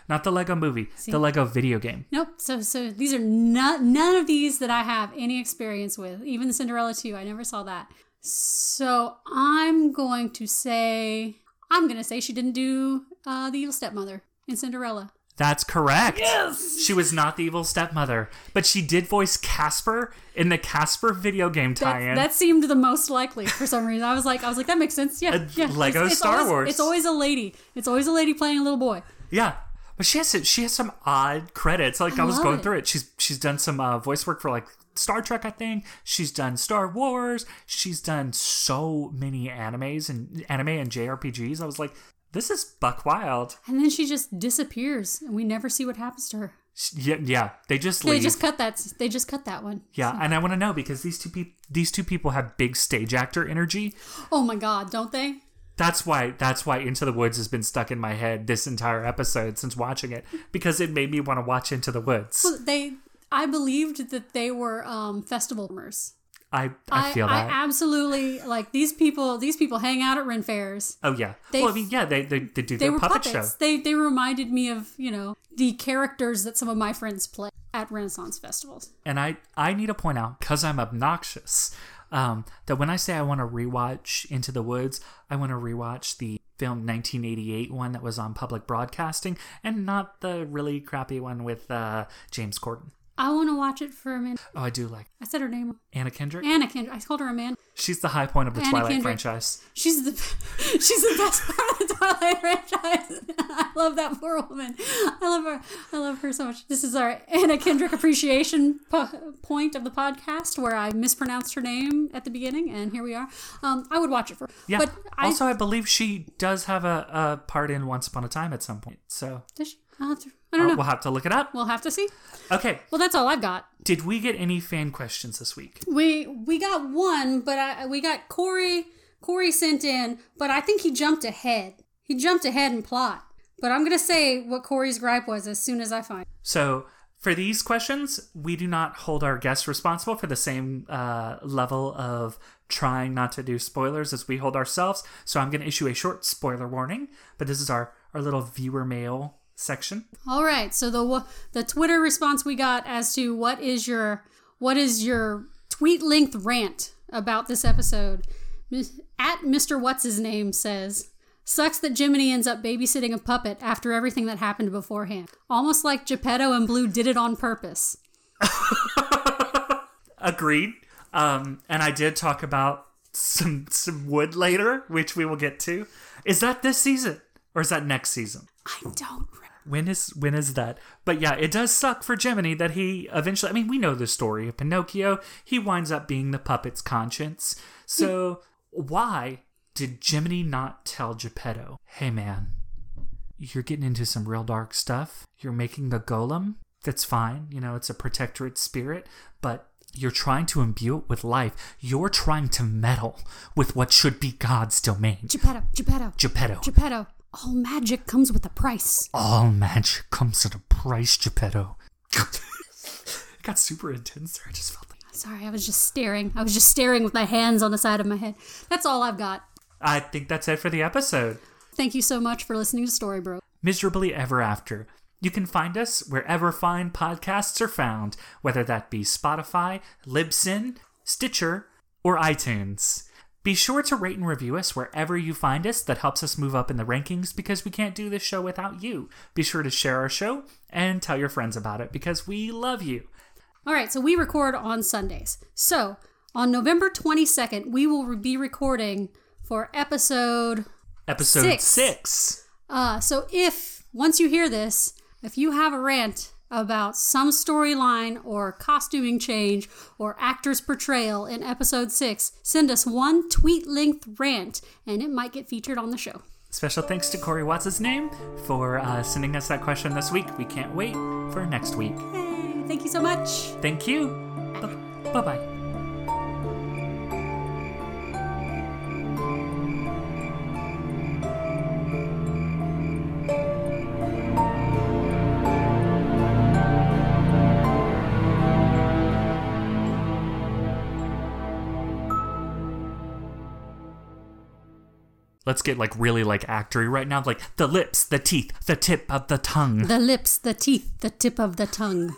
Not the Lego movie, the Lego video game. Nope. So so these are not none of these that I have any experience with. Even the Cinderella 2, I never saw that. So I'm going to say I'm going to say she didn't do uh, the evil stepmother in Cinderella. That's correct. Yes. She was not the evil stepmother, but she did voice Casper in the Casper video game tie-in. that seemed the most likely for some reason. I was like, I was like, that makes sense. Yeah, yeah. Lego Star always, Wars. It's always a lady. It's always a lady playing a little boy. Yeah, but she has she has some odd credits. Like I, I was going it. through it. She's she's done some uh, voice work for like Star Trek, I think. She's done Star Wars. She's done so many animes and anime and JRPGs. I was like, this is buck wild. And then she just disappears, and we never see what happens to her. Yeah, yeah. They just They just cut that. They just cut that one. yeah, and I want to know because these two people these two people have big stage actor energy. Oh my god, don't they? That's why that's why Into the Woods has been stuck in my head this entire episode since watching it because it made me want to watch Into the Woods. Well, they. I believed that they were um, festival performers. I I feel that. I absolutely like these people. These people hang out at Ren fairs. Oh yeah. They- well, I mean, yeah, they they, they do They their puppet puppets. show. They they reminded me of you know the characters that some of my friends play at Renaissance festivals. And I I need to point out because I'm obnoxious um, that when I say I want to rewatch Into the Woods, I want to rewatch the film 1988 one that was on public broadcasting, and not the really crappy one with uh, James Corden. I want to watch it for a minute. Oh, I do like I said her name. Anna Kendrick. Anna Kendrick. I called her Amanda. She's the high point of the Anna Twilight Kendrick. franchise. She's the she's the best part of the Twilight franchise. I love that poor woman. I love her. I love her so much. This is our Anna Kendrick appreciation po- point of the podcast where I mispronounced her name at the beginning, and here we are. Um, I would watch it for. Yeah. But I, also, I believe she does have a, a part in Once Upon a Time at some point. So does she? I'll have to, I don't know. we'll have to look it up. we'll have to see. Okay. Well, that's all I've got. Did we get any fan questions this week? We we got one, but I, we got Corey. Corey sent in, but I think he jumped ahead. He jumped ahead in plot. But I'm gonna say what Corey's gripe was as soon as I find. it. So for these questions, we do not hold our guests responsible for the same uh, level of trying not to do spoilers as we hold ourselves. So I'm going to issue a short spoiler warning, but this is our, our little viewer mail section. All right. So the the Twitter response we got as to what is your what is your tweet length rant about this episode at Mr. What's his name says. Sucks that Jiminy ends up babysitting a puppet after everything that happened beforehand. Almost like Geppetto and Blue did it on purpose. Agreed. Um, and I did talk about some some wood later, which we will get to. Is that this season or is that next season? I don't. When is when is that? But yeah, it does suck for Jiminy that he eventually. I mean, we know the story of Pinocchio. He winds up being the puppet's conscience. So why did Jiminy not tell Geppetto, "Hey man, you're getting into some real dark stuff. You're making a golem. That's fine. You know, it's a protectorate spirit, but." You're trying to imbue it with life. You're trying to meddle with what should be God's domain. Geppetto, Geppetto, Geppetto. Geppetto. All magic comes with a price. All magic comes at a price, Geppetto. it got super intense there. I just felt like. Sorry, I was just staring. I was just staring with my hands on the side of my head. That's all I've got. I think that's it for the episode. Thank you so much for listening to Storybro. Miserably Ever After. You can find us wherever fine podcasts are found, whether that be Spotify, Libsyn, Stitcher, or iTunes. Be sure to rate and review us wherever you find us. That helps us move up in the rankings because we can't do this show without you. Be sure to share our show and tell your friends about it because we love you. All right, so we record on Sundays. So on November 22nd, we will be recording for episode. Episode Six. six. Uh, so if, once you hear this, if you have a rant about some storyline or costuming change or actor's portrayal in episode 6, send us one tweet length rant and it might get featured on the show. Special thanks to Corey Watts' name for uh, sending us that question this week. We can't wait for next week. Hey, thank you so much. Thank you. Bye bye. Let's get like really like actory right now, like the lips, the teeth, the tip of the tongue. The lips, the teeth, the tip of the tongue.